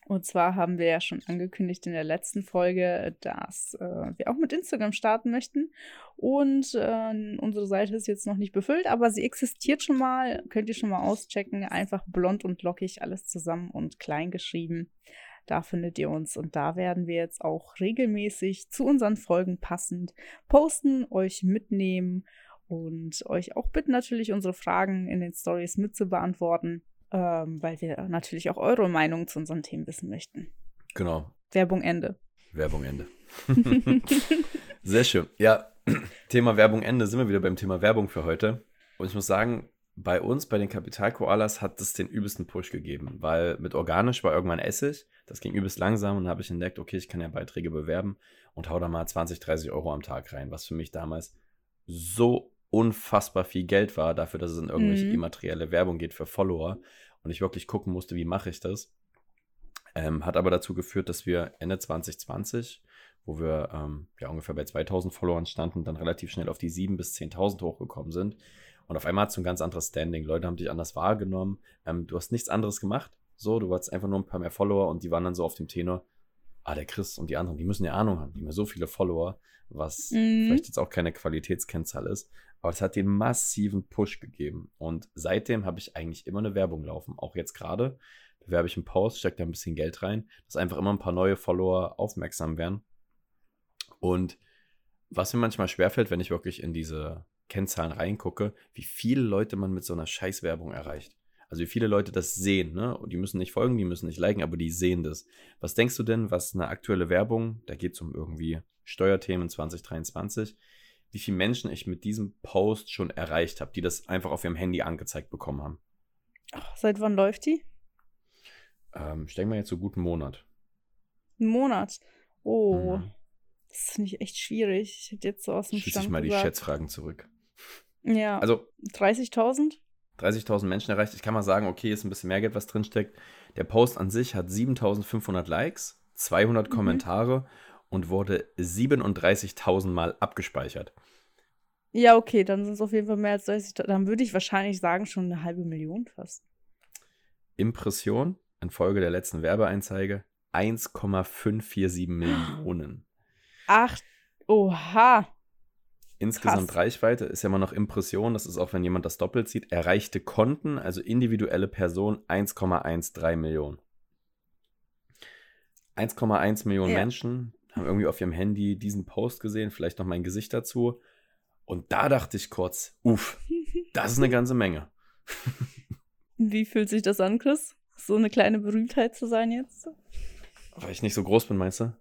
Und zwar haben wir ja schon angekündigt in der letzten Folge, dass äh, wir auch mit Instagram starten möchten. Und äh, unsere Seite ist jetzt noch nicht befüllt, aber sie existiert schon mal. Könnt ihr schon mal auschecken. Einfach blond und lockig, alles zusammen und klein geschrieben. Da findet ihr uns und da werden wir jetzt auch regelmäßig zu unseren Folgen passend posten, euch mitnehmen und euch auch bitten, natürlich unsere Fragen in den Stories mit zu beantworten ähm, weil wir natürlich auch eure Meinung zu unseren Themen wissen möchten. Genau. Werbung Ende. Werbung Ende. Sehr schön. Ja, Thema Werbung Ende. Sind wir wieder beim Thema Werbung für heute. Und ich muss sagen, bei uns, bei den Kapitalkoalas, hat es den übelsten Push gegeben, weil mit organisch war irgendwann Essig. Das ging übelst langsam und dann habe ich entdeckt, okay, ich kann ja Beiträge bewerben und hau da mal 20, 30 Euro am Tag rein, was für mich damals so unfassbar viel Geld war, dafür, dass es in irgendwelche Mhm. immaterielle Werbung geht für Follower und ich wirklich gucken musste, wie mache ich das. Ähm, hat aber dazu geführt, dass wir Ende 2020, wo wir ähm, ja ungefähr bei 2000 Followern standen, dann relativ schnell auf die 7.000 bis 10.000 hochgekommen sind. Und auf einmal hat es ein ganz anderes Standing. Leute haben dich anders wahrgenommen. Ähm, du hast nichts anderes gemacht. So, du hattest einfach nur ein paar mehr Follower und die waren dann so auf dem Tenor. Ah, der Chris und die anderen, die müssen ja Ahnung haben. Die haben ja so viele Follower, was Mhm. vielleicht jetzt auch keine Qualitätskennzahl ist. Aber es hat den massiven Push gegeben. Und seitdem habe ich eigentlich immer eine Werbung laufen. Auch jetzt gerade bewerbe ich einen Post, stecke da ein bisschen Geld rein, dass einfach immer ein paar neue Follower aufmerksam werden. Und was mir manchmal schwerfällt, wenn ich wirklich in diese Kennzahlen reingucke, wie viele Leute man mit so einer Scheißwerbung erreicht. Also wie viele Leute das sehen, ne? Und die müssen nicht folgen, die müssen nicht liken, aber die sehen das. Was denkst du denn, was eine aktuelle Werbung, da geht es um irgendwie Steuerthemen 2023, wie viele Menschen ich mit diesem Post schon erreicht habe, die das einfach auf ihrem Handy angezeigt bekommen haben? Ach, seit wann läuft die? Ähm, ich denke mal jetzt so guten Monat. Ein Monat. Oh, Mhm. das finde ich echt schwierig. Ich hätte jetzt so aus dem Schieße ich Stand mal die gesagt. Schätzfragen zurück. Ja, Also 30.000? 30.000 Menschen erreicht. Ich kann mal sagen, okay, ist ein bisschen mehr Geld, was drinsteckt. Der Post an sich hat 7.500 Likes, 200 Mhm. Kommentare und wurde 37.000 Mal abgespeichert. Ja, okay, dann sind es auf jeden Fall mehr als 30.000. Dann würde ich wahrscheinlich sagen, schon eine halbe Million fast. Impression infolge der letzten Werbeeinzeige 1,547 Ah. Millionen. Ach, oha. Insgesamt Krass. Reichweite ist ja immer noch Impression, das ist auch, wenn jemand das doppelt sieht. Erreichte Konten, also individuelle Personen, 1,13 Millionen. 1,1 Millionen Ja. Menschen haben irgendwie auf ihrem Handy diesen Post gesehen, vielleicht noch mein Gesicht dazu. Und da dachte ich kurz, uff, das ist eine ganze Menge. Wie fühlt sich das an, Chris? So eine kleine Berühmtheit zu sein jetzt? Weil ich nicht so groß bin, meinst du?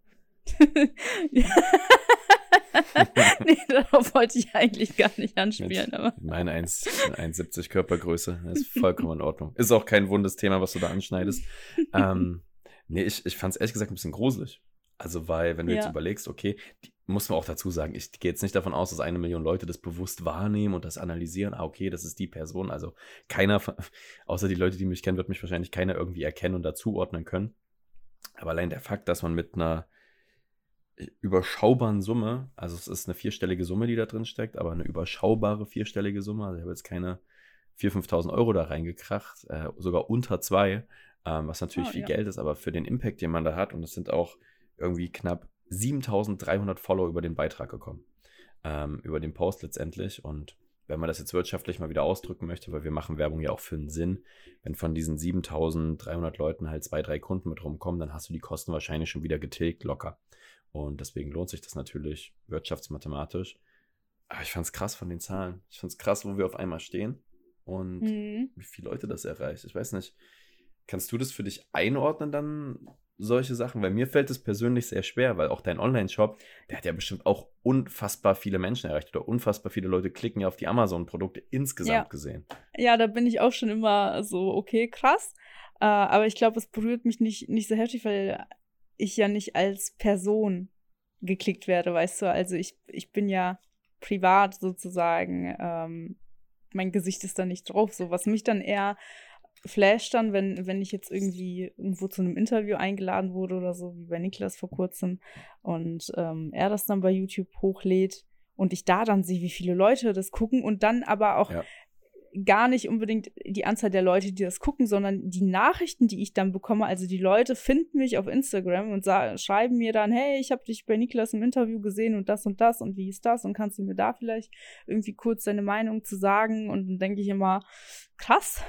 Ja. nee, darauf wollte ich eigentlich gar nicht anspielen, aber. Meine 1 1,70 Körpergröße ist vollkommen in Ordnung. Ist auch kein wundes Thema, was du da anschneidest. ähm, nee, ich, ich fand es ehrlich gesagt ein bisschen gruselig. Also, weil, wenn du Ja. jetzt überlegst, okay, die, muss man auch dazu sagen, ich gehe jetzt nicht davon aus, dass eine Million Leute das bewusst wahrnehmen und das analysieren. Ah, okay, das ist die Person. Also keiner, außer die Leute, die mich kennen, wird mich wahrscheinlich keiner irgendwie erkennen und dazuordnen können. Aber allein der Fakt, dass man mit einer überschaubaren Summe, also es ist eine vierstellige Summe, die da drin steckt, aber eine überschaubare vierstellige Summe, also ich habe jetzt keine 4.000, 5.000 Euro da reingekracht, äh, sogar unter zwei, ähm, was natürlich Ah, viel ja. Geld ist, aber für den Impact, den man da hat, und es sind auch irgendwie knapp 7.300 Follower über den Beitrag gekommen, ähm, über den Post letztendlich und wenn man das jetzt wirtschaftlich mal wieder ausdrücken möchte, weil wir machen Werbung ja auch für einen Sinn, wenn von diesen 7300 Leuten halt zwei, drei Kunden mit rumkommen, dann hast du die Kosten wahrscheinlich schon wieder getilgt locker. Und deswegen lohnt sich das natürlich wirtschaftsmathematisch. Aber ich fand's krass von den Zahlen. Ich fand's krass, wo wir auf einmal stehen und Mhm. wie viele Leute das erreicht. Ich weiß nicht. Kannst du das für dich einordnen dann, solche Sachen? Weil mir fällt es persönlich sehr schwer, weil auch dein Online-Shop, der hat ja bestimmt auch unfassbar viele Menschen erreicht oder unfassbar viele Leute klicken ja auf die Amazon-Produkte insgesamt Ja. gesehen. Ja, da bin ich auch schon immer so, okay, krass. Äh, aber ich glaube, es berührt mich nicht, nicht so heftig, weil ich ja nicht als Person geklickt werde, weißt du. Also ich, ich bin ja privat sozusagen, ähm, mein Gesicht ist da nicht drauf. So, was mich dann eher flasht dann, wenn, wenn ich jetzt irgendwie irgendwo zu einem Interview eingeladen wurde oder so, wie bei Niklas vor kurzem, und ähm, er das dann bei YouTube hochlädt und ich da dann sehe, wie viele Leute das gucken und dann aber auch Ja. Gar nicht unbedingt die Anzahl der Leute, die das gucken, sondern die Nachrichten, die ich dann bekomme. Also die Leute finden mich auf Instagram und schreiben mir dann, hey, ich habe dich bei Niklas im Interview gesehen und das und das und wie ist das und kannst du mir da vielleicht irgendwie kurz deine Meinung zu sagen? Und dann denke ich immer, krass,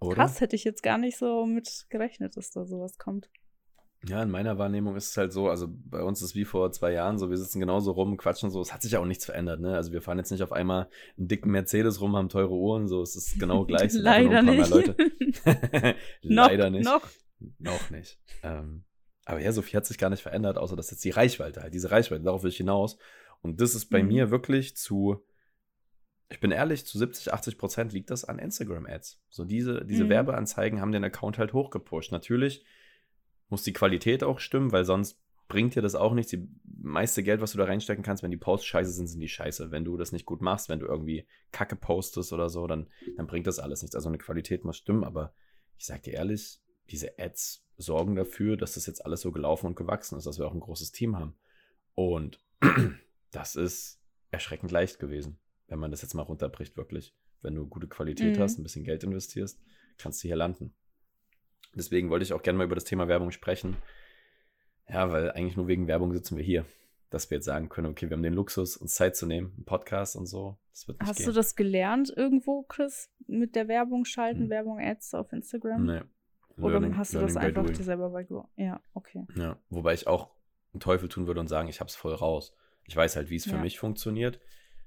Oder? krass, hätte ich jetzt gar nicht so mit gerechnet, dass da sowas kommt. Ja, in meiner Wahrnehmung ist es halt so, also bei uns ist wie vor zwei Jahren so, wir sitzen genauso rum, quatschen so, es hat sich ja auch nichts verändert, ne? Also wir fahren jetzt nicht auf einmal einen dicken Mercedes rum, haben teure Uhren, so, es ist genau gleich. Leider nicht. Leider noch, nicht. Noch. Noch nicht. Ähm, aber ja, so viel hat sich gar nicht verändert, außer dass jetzt die Reichweite halt, diese Reichweite, darauf will ich hinaus. Und das ist bei Mhm. mir wirklich zu, ich bin ehrlich, zu 70, 80 Prozent liegt das an Instagram-Ads. So diese, diese Mhm. Werbeanzeigen haben den Account halt hochgepusht. Natürlich muss die Qualität auch stimmen, weil sonst bringt dir das auch nichts. Die meiste Geld, was du da reinstecken kannst, wenn die Posts scheiße sind, sind die scheiße. Wenn du das nicht gut machst, wenn du irgendwie Kacke postest oder so, dann, dann bringt das alles nichts. Also eine Qualität muss stimmen, aber ich sag dir ehrlich, diese Ads sorgen dafür, dass das jetzt alles so gelaufen und gewachsen ist, dass wir auch ein großes Team haben. Und das ist erschreckend leicht gewesen, wenn man das jetzt mal runterbricht, wirklich. Wenn du gute Qualität Mhm. hast, ein bisschen Geld investierst, kannst du hier landen. Deswegen wollte ich auch gerne mal über das Thema Werbung sprechen. Ja, weil eigentlich nur wegen Werbung sitzen wir hier. Dass wir jetzt sagen können, okay, wir haben den Luxus, uns Zeit zu nehmen, einen Podcast und so. Hast gehen. du das gelernt irgendwo, Chris, mit der Werbung schalten, Hm. Werbung Ads auf Instagram? Nee. Oder Learning- hast du das einfach dir selber beigebracht? Ja, okay. Ja, wobei ich auch einen Teufel tun würde und sagen, ich hab's voll raus. Ich weiß halt, wie es für Ja. mich funktioniert.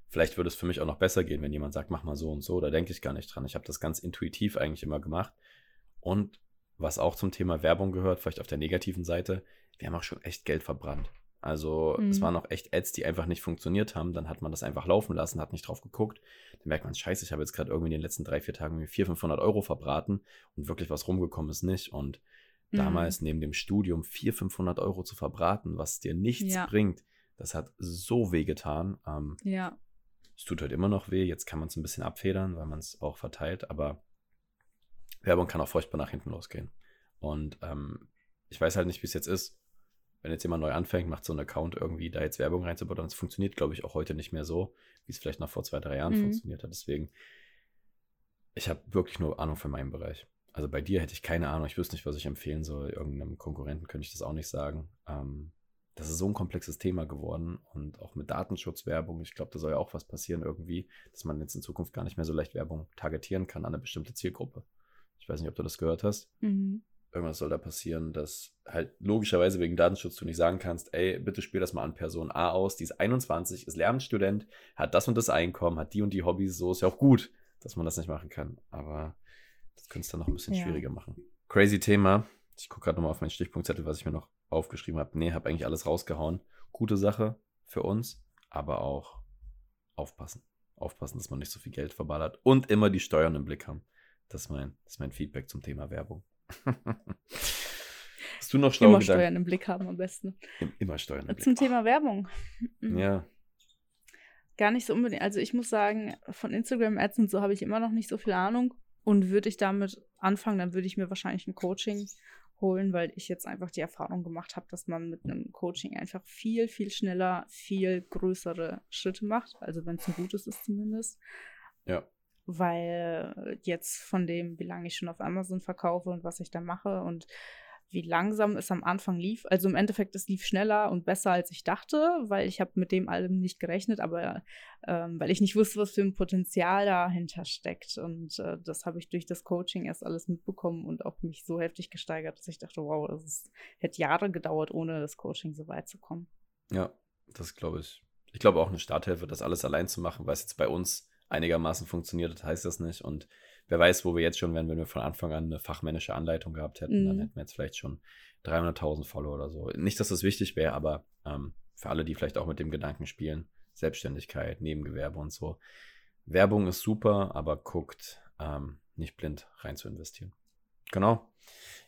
Vielleicht würde es für mich auch noch besser gehen, wenn jemand sagt, mach mal so und so. Da denke ich gar nicht dran. Ich habe das ganz intuitiv eigentlich immer gemacht. Und was auch zum Thema Werbung gehört, vielleicht auf der negativen Seite, wir haben auch schon echt Geld verbrannt. Also es Mhm. waren auch echt Ads, die einfach nicht funktioniert haben. Dann hat man das einfach laufen lassen, hat nicht drauf geguckt. Dann merkt man, scheiße, ich habe jetzt gerade irgendwie in den letzten drei, vier Tagen 400, 500 Euro verbraten und wirklich was rumgekommen ist nicht. Und Mhm. damals neben dem Studium 400, 500 Euro zu verbraten, was dir nichts Ja. bringt, das hat so weh getan. Ähm, Ja. es tut halt immer noch weh. Jetzt kann man es ein bisschen abfedern, weil man es auch verteilt. Aber Werbung kann auch furchtbar nach hinten losgehen. Und ähm, ich weiß halt nicht, wie es jetzt ist. Wenn jetzt jemand neu anfängt, macht so einen Account irgendwie, da jetzt Werbung reinzubauen. Es funktioniert, glaube ich, auch heute nicht mehr so, wie es vielleicht noch vor zwei, drei Jahren Mhm. funktioniert hat. Deswegen, ich habe wirklich nur Ahnung für meinen Bereich. Also bei dir hätte ich keine Ahnung. Ich wüsste nicht, was ich empfehlen soll. Irgendeinem Konkurrenten könnte ich das auch nicht sagen. Ähm, das ist so ein komplexes Thema geworden und auch mit Datenschutzwerbung. Ich glaube, da soll ja auch was passieren irgendwie, dass man jetzt in Zukunft gar nicht mehr so leicht Werbung targetieren kann an eine bestimmte Zielgruppe. Ich weiß nicht, ob du das gehört hast. Mhm. Irgendwas soll da passieren, dass halt logischerweise wegen Datenschutz du nicht sagen kannst, ey, bitte spiel das mal an Person A aus, die ist 21, ist Lehramtsstudent, hat das und das Einkommen, hat die und die Hobbys, so ist ja auch gut, dass man das nicht machen kann. Aber das könnte es dann noch ein bisschen Ja. schwieriger machen. Crazy Thema. Ich gucke gerade nochmal auf meinen Stichpunktzettel, was ich mir noch aufgeschrieben habe. Nee, habe eigentlich alles rausgehauen. Gute Sache für uns, aber auch aufpassen. Aufpassen, dass man nicht so viel Geld verballert und immer die Steuern im Blick haben. Das ist mein, das ist mein Feedback zum Thema Werbung. Hast du noch schlaue Immer Gedanken? Steuern im Blick haben am besten. Immer Steuern. Im Zum Blick. Thema Werbung. Mhm. Ja, Gar nicht so unbedingt. Also ich muss sagen, von Instagram Ads und so habe ich immer noch nicht so viel Ahnung. Und würde ich damit anfangen, dann würde ich mir wahrscheinlich ein Coaching holen, weil ich jetzt einfach die Erfahrung gemacht habe, dass man mit einem Coaching einfach viel, viel schneller, viel größere Schritte macht. Also wenn es ein gutes ist zumindest. ja. Weil jetzt von dem, wie lange ich schon auf Amazon verkaufe und was ich da mache und wie langsam es am Anfang lief. Also im Endeffekt, es lief schneller und besser, als ich dachte, weil ich habe mit dem allem nicht gerechnet, aber ähm, weil ich nicht wusste, was für ein Potenzial dahinter steckt. Und äh, das habe ich durch das Coaching erst alles mitbekommen und auch mich so heftig gesteigert, dass ich dachte, wow, das ist, hätte Jahre gedauert, ohne das Coaching so weit zu kommen. Ja, das glaube ich. Ich glaube auch eine Starthilfe, das alles allein zu machen, weil es jetzt bei uns einigermaßen funktioniert, heißt das nicht. Und wer weiß, wo wir jetzt schon wären, wenn wir von Anfang an eine fachmännische Anleitung gehabt hätten, dann Mhm. hätten wir jetzt vielleicht schon 300.000 Follower oder so. Nicht, dass das wichtig wäre, aber ähm, für alle, die vielleicht auch mit dem Gedanken spielen, Selbstständigkeit, Nebengewerbe und so. Werbung ist super, aber guckt, ähm, nicht blind rein zu investieren. Genau.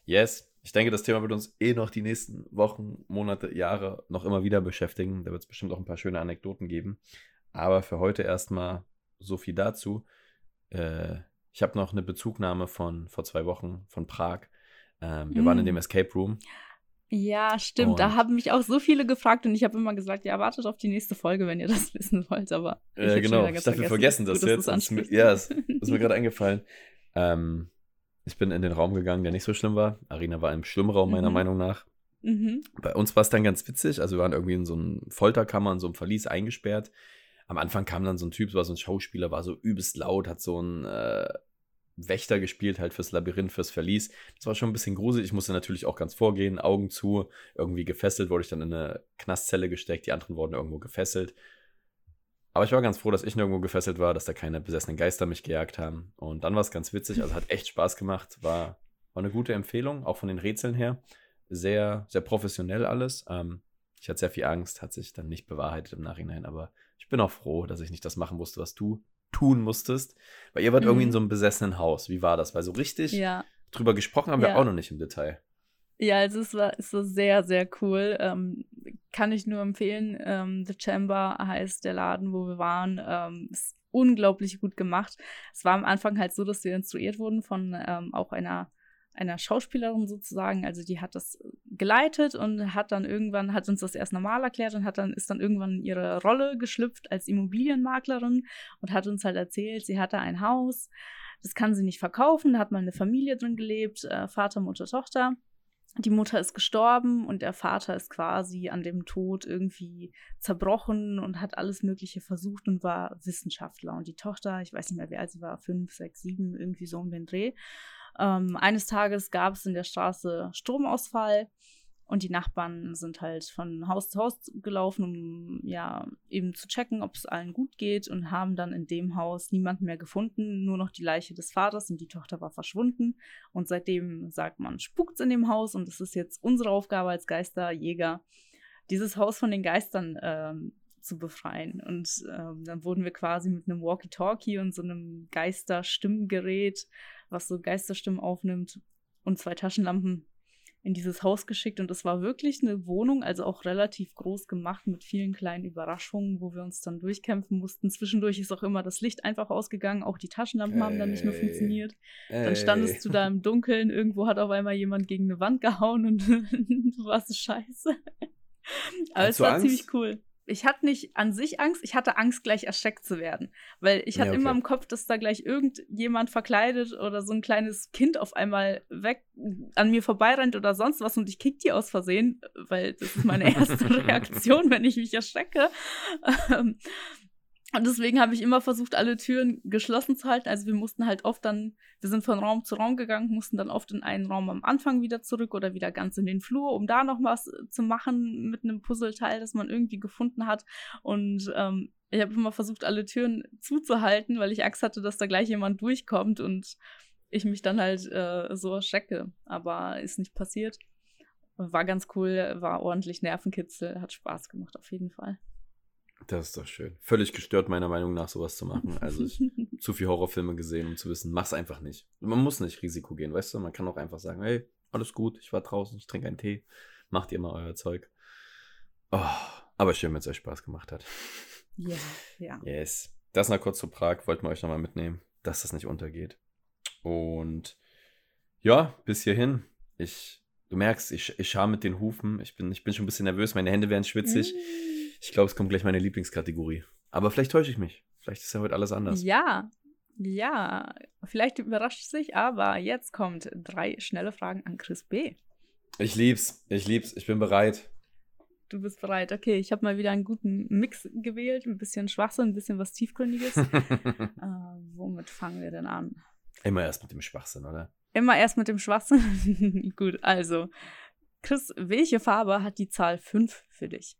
Yes. Ich denke, das Thema wird uns eh noch die nächsten Wochen, Monate, Jahre noch immer wieder beschäftigen. Da wird es bestimmt auch ein paar schöne Anekdoten geben. Aber für heute erstmal so viel dazu. Äh, ich habe noch eine Bezugnahme von vor zwei Wochen von Prag. Ähm, wir waren in Mm. dem Escape Room. Ja, stimmt. da Und- haben mich auch so viele gefragt und ich habe immer gesagt, ja, wartet auf die nächste Folge, wenn ihr das wissen wollt. Aber ich Äh, genau, ich dachte, wir vergessen das Gut, jetzt. Das ist mir- ansprichst. ja, es ist mir gerade eingefallen. Ähm, ich bin in den Raum gegangen, der nicht so schlimm war. Arina war im Schlimmraum, meiner Mhm. Meinung nach. mhm. Bei uns war es dann ganz witzig. Also wir waren irgendwie in so einem Folterkammer, in so einem Verlies eingesperrt. Am Anfang kam dann so ein Typ, war so ein Schauspieler, war so übelst laut, hat so ein äh, Wächter gespielt, halt fürs Labyrinth, fürs Verlies. Das war schon ein bisschen gruselig. Ich musste natürlich auch ganz vorgehen, Augen zu. Irgendwie gefesselt wurde ich dann in eine Knastzelle gesteckt. Die anderen wurden irgendwo gefesselt. Aber ich war ganz froh, dass ich nirgendwo gefesselt war, dass da keine besessenen Geister mich gejagt haben. Und dann war es ganz witzig. Also hat echt Spaß gemacht. War, war eine gute Empfehlung, auch von den Rätseln her. Sehr, sehr professionell alles. Ähm, ich hatte sehr viel Angst, hat sich dann nicht bewahrheitet im Nachhinein. Aber ich bin auch froh, dass ich nicht das machen musste, was du tun musstest. Weil ihr wart Mhm. irgendwie in so einem besessenen Haus. Wie war das? Weil so richtig Ja. drüber gesprochen haben wir Ja. auch noch nicht im Detail. Ja, also es war, es war sehr, sehr cool. Ähm, kann ich nur empfehlen. Ähm, The Chamber heißt der Laden, wo wir waren. Ähm, ist unglaublich gut gemacht. Es war am Anfang halt so, dass wir instruiert wurden von ähm, auch einer einer Schauspielerin sozusagen, also die hat das geleitet und hat dann irgendwann, hat uns das erst normal erklärt und hat dann, ist dann irgendwann in ihre Rolle geschlüpft als Immobilienmaklerin und hat uns halt erzählt, sie hatte ein Haus, das kann sie nicht verkaufen, da hat mal eine Familie drin gelebt, äh, Vater, Mutter, Tochter. Die Mutter ist gestorben und der Vater ist quasi an dem Tod irgendwie zerbrochen und hat alles Mögliche versucht und war Wissenschaftler. Und die Tochter, ich weiß nicht mehr, wie alt sie war, fünf, sechs, sieben, irgendwie so um den Dreh. Ähm, eines Tages gab es in der Straße Stromausfall und die Nachbarn sind halt von Haus zu Haus gelaufen, um ja eben zu checken, ob es allen gut geht und haben dann in dem Haus niemanden mehr gefunden, nur noch die Leiche des Vaters und die Tochter war verschwunden. Und seitdem sagt man, spukt's in dem Haus und es ist jetzt unsere Aufgabe als Geisterjäger, dieses Haus von den Geistern ähm, zu befreien. Und ähm, dann wurden wir quasi mit einem Walkie-Talkie und so einem Geisterstimmgerät, was so Geisterstimmen aufnimmt, und zwei Taschenlampen in dieses Haus geschickt. Und es war wirklich eine Wohnung, also auch relativ groß gemacht mit vielen kleinen Überraschungen, wo wir uns dann durchkämpfen mussten. Zwischendurch ist auch immer das Licht einfach ausgegangen, auch die Taschenlampen haben dann nicht mehr funktioniert. Dann Ey. standest du da im Dunkeln, irgendwo hat auf einmal jemand gegen eine Wand gehauen und du warst scheiße. Aber Hattest es war Angst? ziemlich cool. Ich hatte nicht an sich Angst, ich hatte Angst, gleich erschreckt zu werden. Weil ich hatte Ja, okay. immer im Kopf, dass da gleich irgendjemand verkleidet oder so ein kleines Kind auf einmal weg an mir vorbeirennt oder sonst was und ich kick die aus Versehen, weil das ist meine erste Reaktion, wenn ich mich erschrecke. Und deswegen habe ich immer versucht, alle Türen geschlossen zu halten. Also wir mussten halt oft dann, wir sind von Raum zu Raum gegangen, mussten dann oft in einen Raum am Anfang wieder zurück oder wieder ganz in den Flur, um da noch was zu machen mit einem Puzzleteil, das man irgendwie gefunden hat. Und ähm, ich habe immer versucht, alle Türen zuzuhalten, weil ich Angst hatte, dass da gleich jemand durchkommt und ich mich dann halt äh, so erschrecke. Aber ist nicht passiert. War ganz cool, war ordentlich Nervenkitzel, hat Spaß gemacht auf jeden Fall. Das ist doch schön. Völlig gestört, meiner Meinung nach, sowas zu machen. Also ich zu viel Horrorfilme gesehen, um zu wissen, mach's einfach nicht. Man muss nicht Risiko gehen, weißt du? Man kann auch einfach sagen, hey, alles gut, ich war draußen, ich trinke einen Tee, macht ihr mal euer Zeug. Oh, aber schön, wenn es euch Spaß gemacht hat. Ja, ja. Yes. Das noch kurz zu Prag, wollten wir euch nochmal mitnehmen, dass das nicht untergeht. Und ja, bis hierhin. Ich, du merkst, ich, ich schar mit den Hufen. Ich bin, ich bin schon ein bisschen nervös, meine Hände werden schwitzig. Ich glaube, es kommt gleich meine Lieblingskategorie. Aber vielleicht täusche ich mich. Vielleicht ist ja heute alles anders. Ja, ja. Vielleicht überrascht es sich, aber jetzt kommt drei schnelle Fragen an Chris B. Ich lieb's, ich lieb's, ich bin bereit. Du bist bereit. Okay, ich habe mal wieder einen guten Mix gewählt. Ein bisschen Schwachsinn, ein bisschen was Tiefgründiges. äh, womit fangen wir denn an? Immer erst mit dem Schwachsinn, oder? Immer erst mit dem Schwachsinn. Gut, also. Chris, welche Farbe hat die Zahl 5 für dich?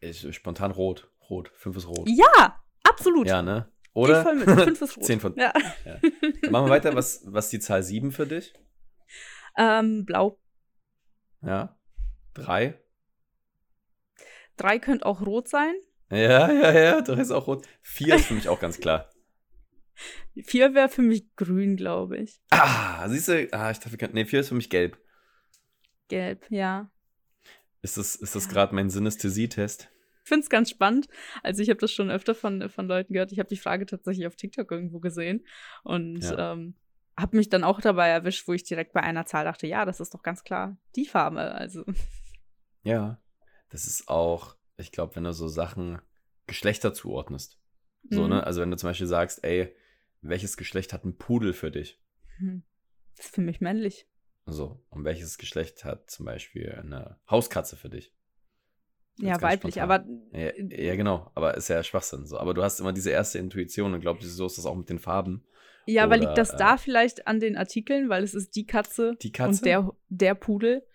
Ich, spontan rot. Rot. 5 ist rot. Ja, absolut. Ja, ne? Oder? Voll mit. 5 ist rot. 10 von. Ja. Ja. Dann machen wir weiter. Was, was ist die Zahl 7 für dich? Ähm, blau. Ja. 3. 3 könnte auch rot sein. Ja, ja, ja. 3 ist auch rot. 4 ist für mich auch ganz klar. 4 wäre für mich grün, glaube ich. Ah, siehst du? Ah, ich dachte. Nee, 4 ist für mich gelb. Gelb, ja. Ist das, ist das gerade mein Synästhesie-Test? Ich finde es ganz spannend. Also ich habe das schon öfter von, von Leuten gehört. Ich habe die Frage tatsächlich auf TikTok irgendwo gesehen und Ja. ähm, habe mich dann auch dabei erwischt, wo ich direkt bei einer Zahl dachte, ja, das ist doch ganz klar die Farbe. Also Ja. Das ist auch, ich glaube, wenn du so Sachen Geschlechter zuordnest. So, Mhm. ne? Also wenn du zum Beispiel sagst, ey, welches Geschlecht hat ein Pudel für dich? hm, das ist für mich männlich. So. Und welches Geschlecht hat zum Beispiel eine Hauskatze für dich? Ja, weiblich, spontan. aber Ja, ja, genau. Aber ist ja Schwachsinn. So. Aber du hast immer diese erste Intuition und glaubst, so ist das auch mit den Farben. ja, aber Oder, liegt das äh, da vielleicht an den Artikeln, weil es ist die Katze, Die Katze? und der, der Pudel?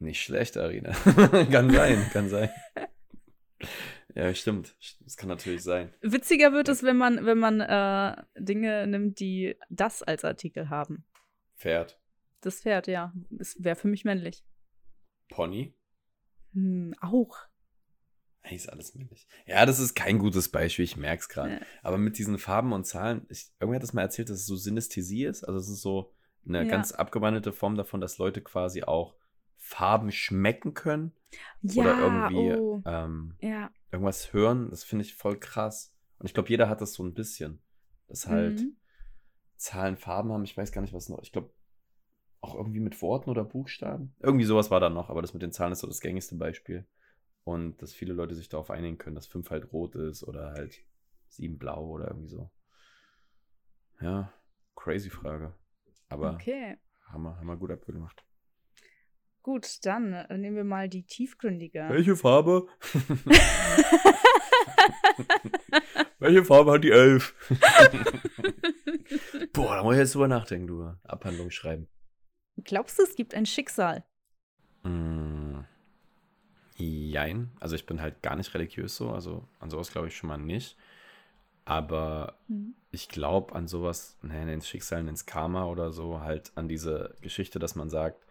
Nicht schlecht, Arina. kann sein, kann sein. Ja, stimmt. Das kann natürlich sein. Witziger wird es, wenn man, wenn man äh, Dinge nimmt, die das als Artikel haben. Pferd. Das Pferd, ja. Es wäre für mich männlich. Pony. Hm, auch. Hey, ist alles männlich. Ja, das ist kein gutes Beispiel, ich merke es gerade. Ja. Aber mit diesen Farben und Zahlen, ich, irgendwer hat das mal erzählt, dass es so Synästhesie ist. Also es ist so eine Ja. ganz abgewandelte Form davon, dass Leute quasi auch Farben schmecken können Ja, oder irgendwie oh. ähm, Ja. irgendwas hören. Das finde ich voll krass. Und ich glaube, jeder hat das so ein bisschen. Dass halt Mhm. Zahlen Farben haben. Ich weiß gar nicht, was noch. Ich glaube, auch irgendwie mit Worten oder Buchstaben. Irgendwie sowas war da noch, aber das mit den Zahlen ist so das gängigste Beispiel. Und dass viele Leute sich darauf einigen können, dass 5 halt rot ist oder halt 7 blau oder irgendwie so. Ja, crazy Frage. Aber Okay. haben, wir, haben wir gut abgemacht. Gut, dann äh, nehmen wir mal die tiefgründige. Welche Farbe? Welche Farbe hat die Elf? Boah, da muss ich jetzt drüber nachdenken, du. Abhandlung schreiben. Glaubst du, es gibt ein Schicksal? Mm, jein. Also ich bin halt gar nicht religiös so. Also an sowas glaube ich schon mal nicht. Aber Mhm. ich glaube an sowas, ne, ins Schicksal, ins Karma oder so, halt an diese Geschichte, dass man sagt,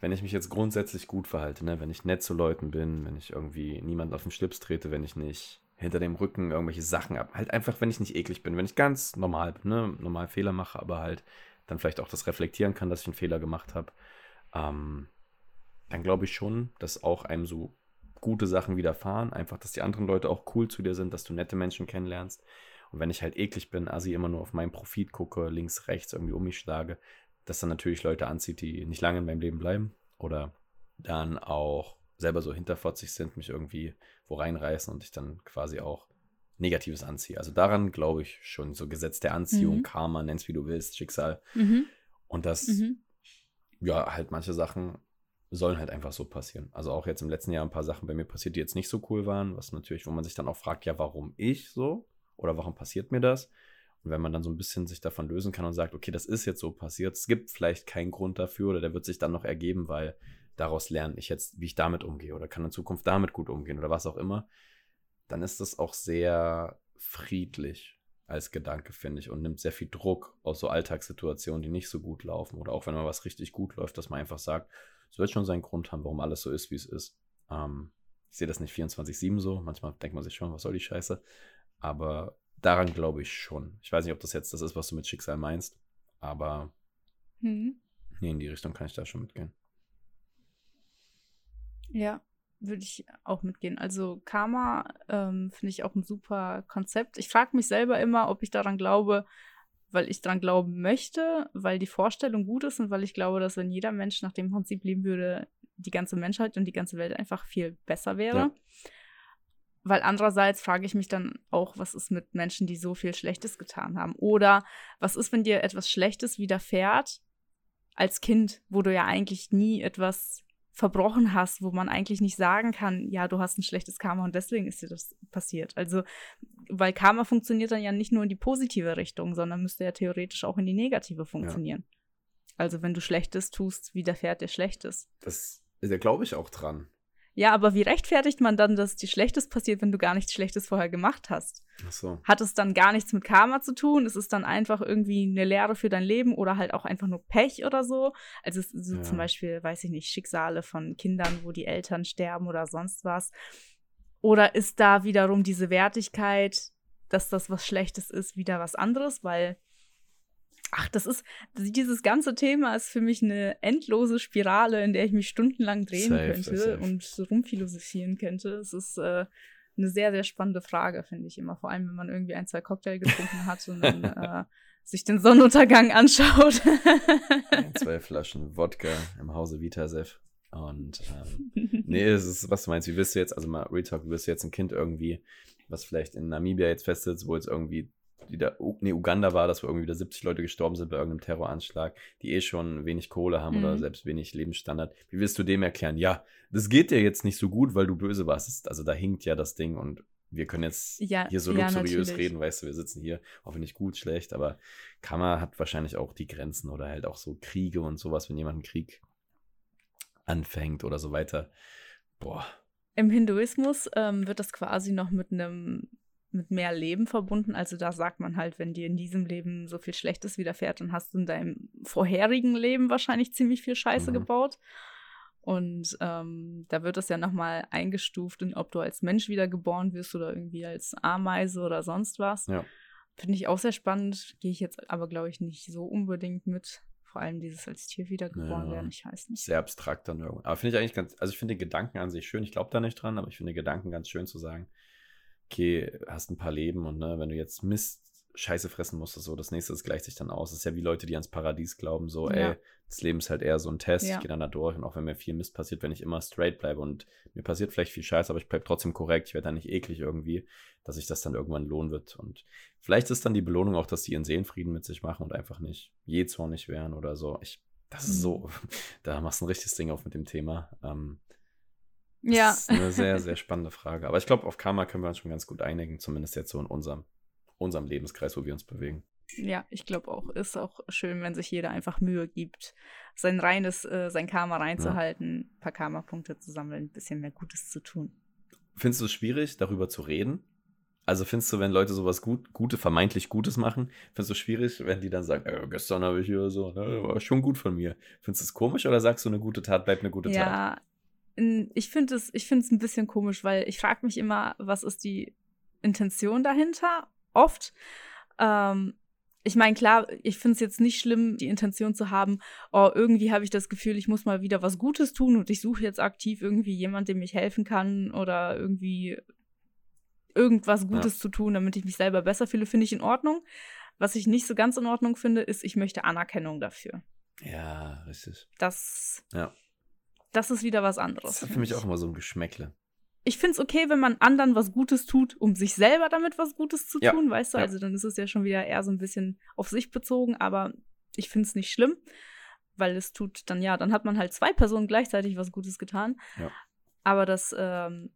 wenn ich mich jetzt grundsätzlich gut verhalte, ne, wenn ich nett zu Leuten bin, wenn ich irgendwie niemand auf den Schlips trete, wenn ich nicht hinter dem Rücken irgendwelche Sachen ab, halt einfach, wenn ich nicht eklig bin, wenn ich ganz normal bin, ne, normal Fehler mache, aber halt dann vielleicht auch das reflektieren kann, dass ich einen Fehler gemacht habe, ähm, dann glaube ich schon, dass auch einem so gute Sachen widerfahren, einfach, dass die anderen Leute auch cool zu dir sind, dass du nette Menschen kennenlernst. Und wenn ich halt eklig bin, assi immer nur auf meinen Profit gucke, links, rechts irgendwie um mich schlage, das dann natürlich Leute anzieht, die nicht lange in meinem Leben bleiben oder dann auch selber so hinterfotzig sind, mich irgendwie wo reinreißen und ich dann quasi auch Negatives anziehe. Also daran glaube ich schon, so Gesetz der Anziehung, Mhm. Karma, nenn's wie du willst, Schicksal. Mhm. Und das, Mhm. ja, halt manche Sachen sollen halt einfach so passieren. Also auch jetzt im letzten Jahr ein paar Sachen bei mir passiert, die jetzt nicht so cool waren, was natürlich, wo man sich dann auch fragt, ja, warum ich so? Oder warum passiert mir das? Und wenn man dann so ein bisschen sich davon lösen kann und sagt, okay, das ist jetzt so passiert, es gibt vielleicht keinen Grund dafür oder der wird sich dann noch ergeben, weil daraus lerne ich jetzt, wie ich damit umgehe oder kann in Zukunft damit gut umgehen oder was auch immer, dann ist das auch sehr friedlich als Gedanke, finde ich, und nimmt sehr viel Druck aus so Alltagssituationen, die nicht so gut laufen. Oder auch wenn mal was richtig gut läuft, dass man einfach sagt, es wird schon seinen Grund haben, warum alles so ist, wie es ist. Ähm, ich sehe das nicht 24-7 so. Manchmal denkt man sich schon, was soll die Scheiße? Aber daran glaube ich schon. Ich weiß nicht, ob das jetzt das ist, was du mit Schicksal meinst, aber Mhm. Nee, in die Richtung kann ich da schon mitgehen. Ja, würde ich auch mitgehen. Also Karma ähm, finde ich auch ein super Konzept. Ich frage mich selber immer, ob ich daran glaube, weil ich daran glauben möchte, weil die Vorstellung gut ist und weil ich glaube, dass wenn jeder Mensch nach dem Prinzip leben würde, die ganze Menschheit und die ganze Welt einfach viel besser wäre. Ja. Weil andererseits frage ich mich dann auch, was ist mit Menschen, die so viel Schlechtes getan haben? Oder was ist, wenn dir etwas Schlechtes widerfährt als Kind, wo du ja eigentlich nie etwas verbrochen hast, wo man eigentlich nicht sagen kann, ja, du hast ein schlechtes Karma und deswegen ist dir das passiert. Also, weil Karma funktioniert dann ja nicht nur in die positive Richtung, sondern müsste ja theoretisch auch in die negative funktionieren. Ja. Also, wenn du Schlechtes tust, widerfährt dir Schlechtes. Das, da glaube ich auch dran. Ja, aber wie rechtfertigt man dann, dass dir Schlechtes passiert, wenn du gar nichts Schlechtes vorher gemacht hast? Ach so. Hat es dann gar nichts mit Karma zu tun? Ist es dann einfach irgendwie eine Lehre für dein Leben oder halt auch einfach nur Pech oder so? Also so ja. zum Beispiel, weiß ich nicht, Schicksale von Kindern, wo die Eltern sterben oder sonst was. Oder ist da wiederum diese Wertigkeit, dass das was Schlechtes ist, wieder was anderes? Weil ach, das ist, dieses ganze Thema ist für mich eine endlose Spirale, in der ich mich stundenlang drehen safe, könnte safe. und so rumphilosophieren könnte. Es ist äh, eine sehr, sehr spannende Frage, finde ich immer. Vor allem, wenn man irgendwie ein, zwei Cocktail getrunken hat und dann äh, sich den Sonnenuntergang anschaut. zwei Flaschen Wodka im Hause Vitasev. Und ähm, nee, es ist, was du meinst, wie wirst du jetzt, also mal Real Talk, wie wirst du jetzt ein Kind irgendwie, was vielleicht in Namibia jetzt festsitzt, wo jetzt irgendwie wieder, nee, Uganda war, dass wo irgendwie wieder 70 Leute gestorben sind bei irgendeinem Terroranschlag, die eh schon wenig Kohle haben mhm. oder selbst wenig Lebensstandard. Wie willst du dem erklären? Ja, das geht dir jetzt nicht so gut, weil du böse warst. Also da hinkt ja das Ding und wir können jetzt ja, hier so luxuriös ja, reden, weißt du, wir sitzen hier, nicht gut, schlecht, aber Kammer hat wahrscheinlich auch die Grenzen oder halt auch so Kriege und sowas, wenn jemand einen Krieg anfängt oder so weiter. Boah. Im Hinduismus ähm, wird das quasi noch mit einem mit mehr Leben verbunden. Also da sagt man halt, wenn dir in diesem Leben so viel Schlechtes widerfährt, dann hast du in deinem vorherigen Leben wahrscheinlich ziemlich viel Scheiße mhm. gebaut. Und ähm, da wird es ja nochmal eingestuft, in, ob du als Mensch wiedergeboren wirst oder irgendwie als Ameise oder sonst was. Ja. Finde ich auch sehr spannend. Gehe ich jetzt aber, glaube ich, nicht so unbedingt mit. Vor allem dieses als Tier wiedergeboren ja, werden, ich weiß nicht. Sehr abstrakt dann irgendwie. Aber finde ich eigentlich ganz, also ich finde den Gedanken an sich schön. Ich glaube da nicht dran, aber ich finde den Gedanken ganz schön zu sagen, okay, hast ein paar Leben und ne, wenn du jetzt Mist Scheiße fressen musstest, so das nächste das gleicht sich dann aus. Das ist ja wie Leute, die ans Paradies glauben, so, ja. ey, das Leben ist halt eher so ein Test, ja. ich gehe dann da durch und auch wenn mir viel Mist passiert, wenn ich immer straight bleibe und mir passiert vielleicht viel Scheiße, aber ich bleibe trotzdem korrekt, ich werde dann nicht eklig irgendwie, dass sich das dann irgendwann lohnen wird. Und vielleicht ist dann die Belohnung auch, dass die ihren Seelenfrieden mit sich machen und einfach nicht jähzornig wären oder so. Ich, das ist so, mhm. da machst du ein richtiges Ding auf mit dem Thema. Ähm, das ja. ist eine sehr, sehr spannende Frage. Aber ich glaube, auf Karma können wir uns schon ganz gut einigen, zumindest jetzt so in unserem, unserem Lebenskreis, wo wir uns bewegen. Ja, ich glaube auch, ist auch schön, wenn sich jeder einfach Mühe gibt, sein reines, äh, sein Karma reinzuhalten, ja. ein paar Karma-Punkte zu sammeln, ein bisschen mehr Gutes zu tun. Findest du es schwierig, darüber zu reden? Also findest du, wenn Leute sowas gut, Gute, vermeintlich Gutes machen, findest du es schwierig, wenn die dann sagen, äh, gestern habe ich hier so, ne, war schon gut von mir. Findest du es komisch oder sagst du, eine gute Tat bleibt eine gute ja, Tat? Ja, ich finde es, ich finde es ein bisschen komisch, weil ich frage mich immer, was ist die Intention dahinter? Oft. Ähm, ich meine, klar, ich finde es jetzt nicht schlimm, die Intention zu haben, oh, irgendwie habe ich das Gefühl, ich muss mal wieder was Gutes tun und ich suche jetzt aktiv irgendwie jemand, dem ich helfen kann oder irgendwie irgendwas Gutes ja. zu tun, damit ich mich selber besser fühle, finde ich in Ordnung. Was ich nicht so ganz in Ordnung finde, ist, ich möchte Anerkennung dafür. Ja, richtig. Das ja das ist wieder was anderes. Das ist für mich auch immer so ein Geschmäckle. Ich finde es okay, wenn man anderen was Gutes tut, um sich selber damit was Gutes zu ja. tun, weißt du? Ja. Also dann ist es ja schon wieder eher so ein bisschen auf sich bezogen, aber ich finde es nicht schlimm, weil es tut dann, ja, dann hat man halt zwei Personen gleichzeitig was Gutes getan. Ja. Aber das, ähm,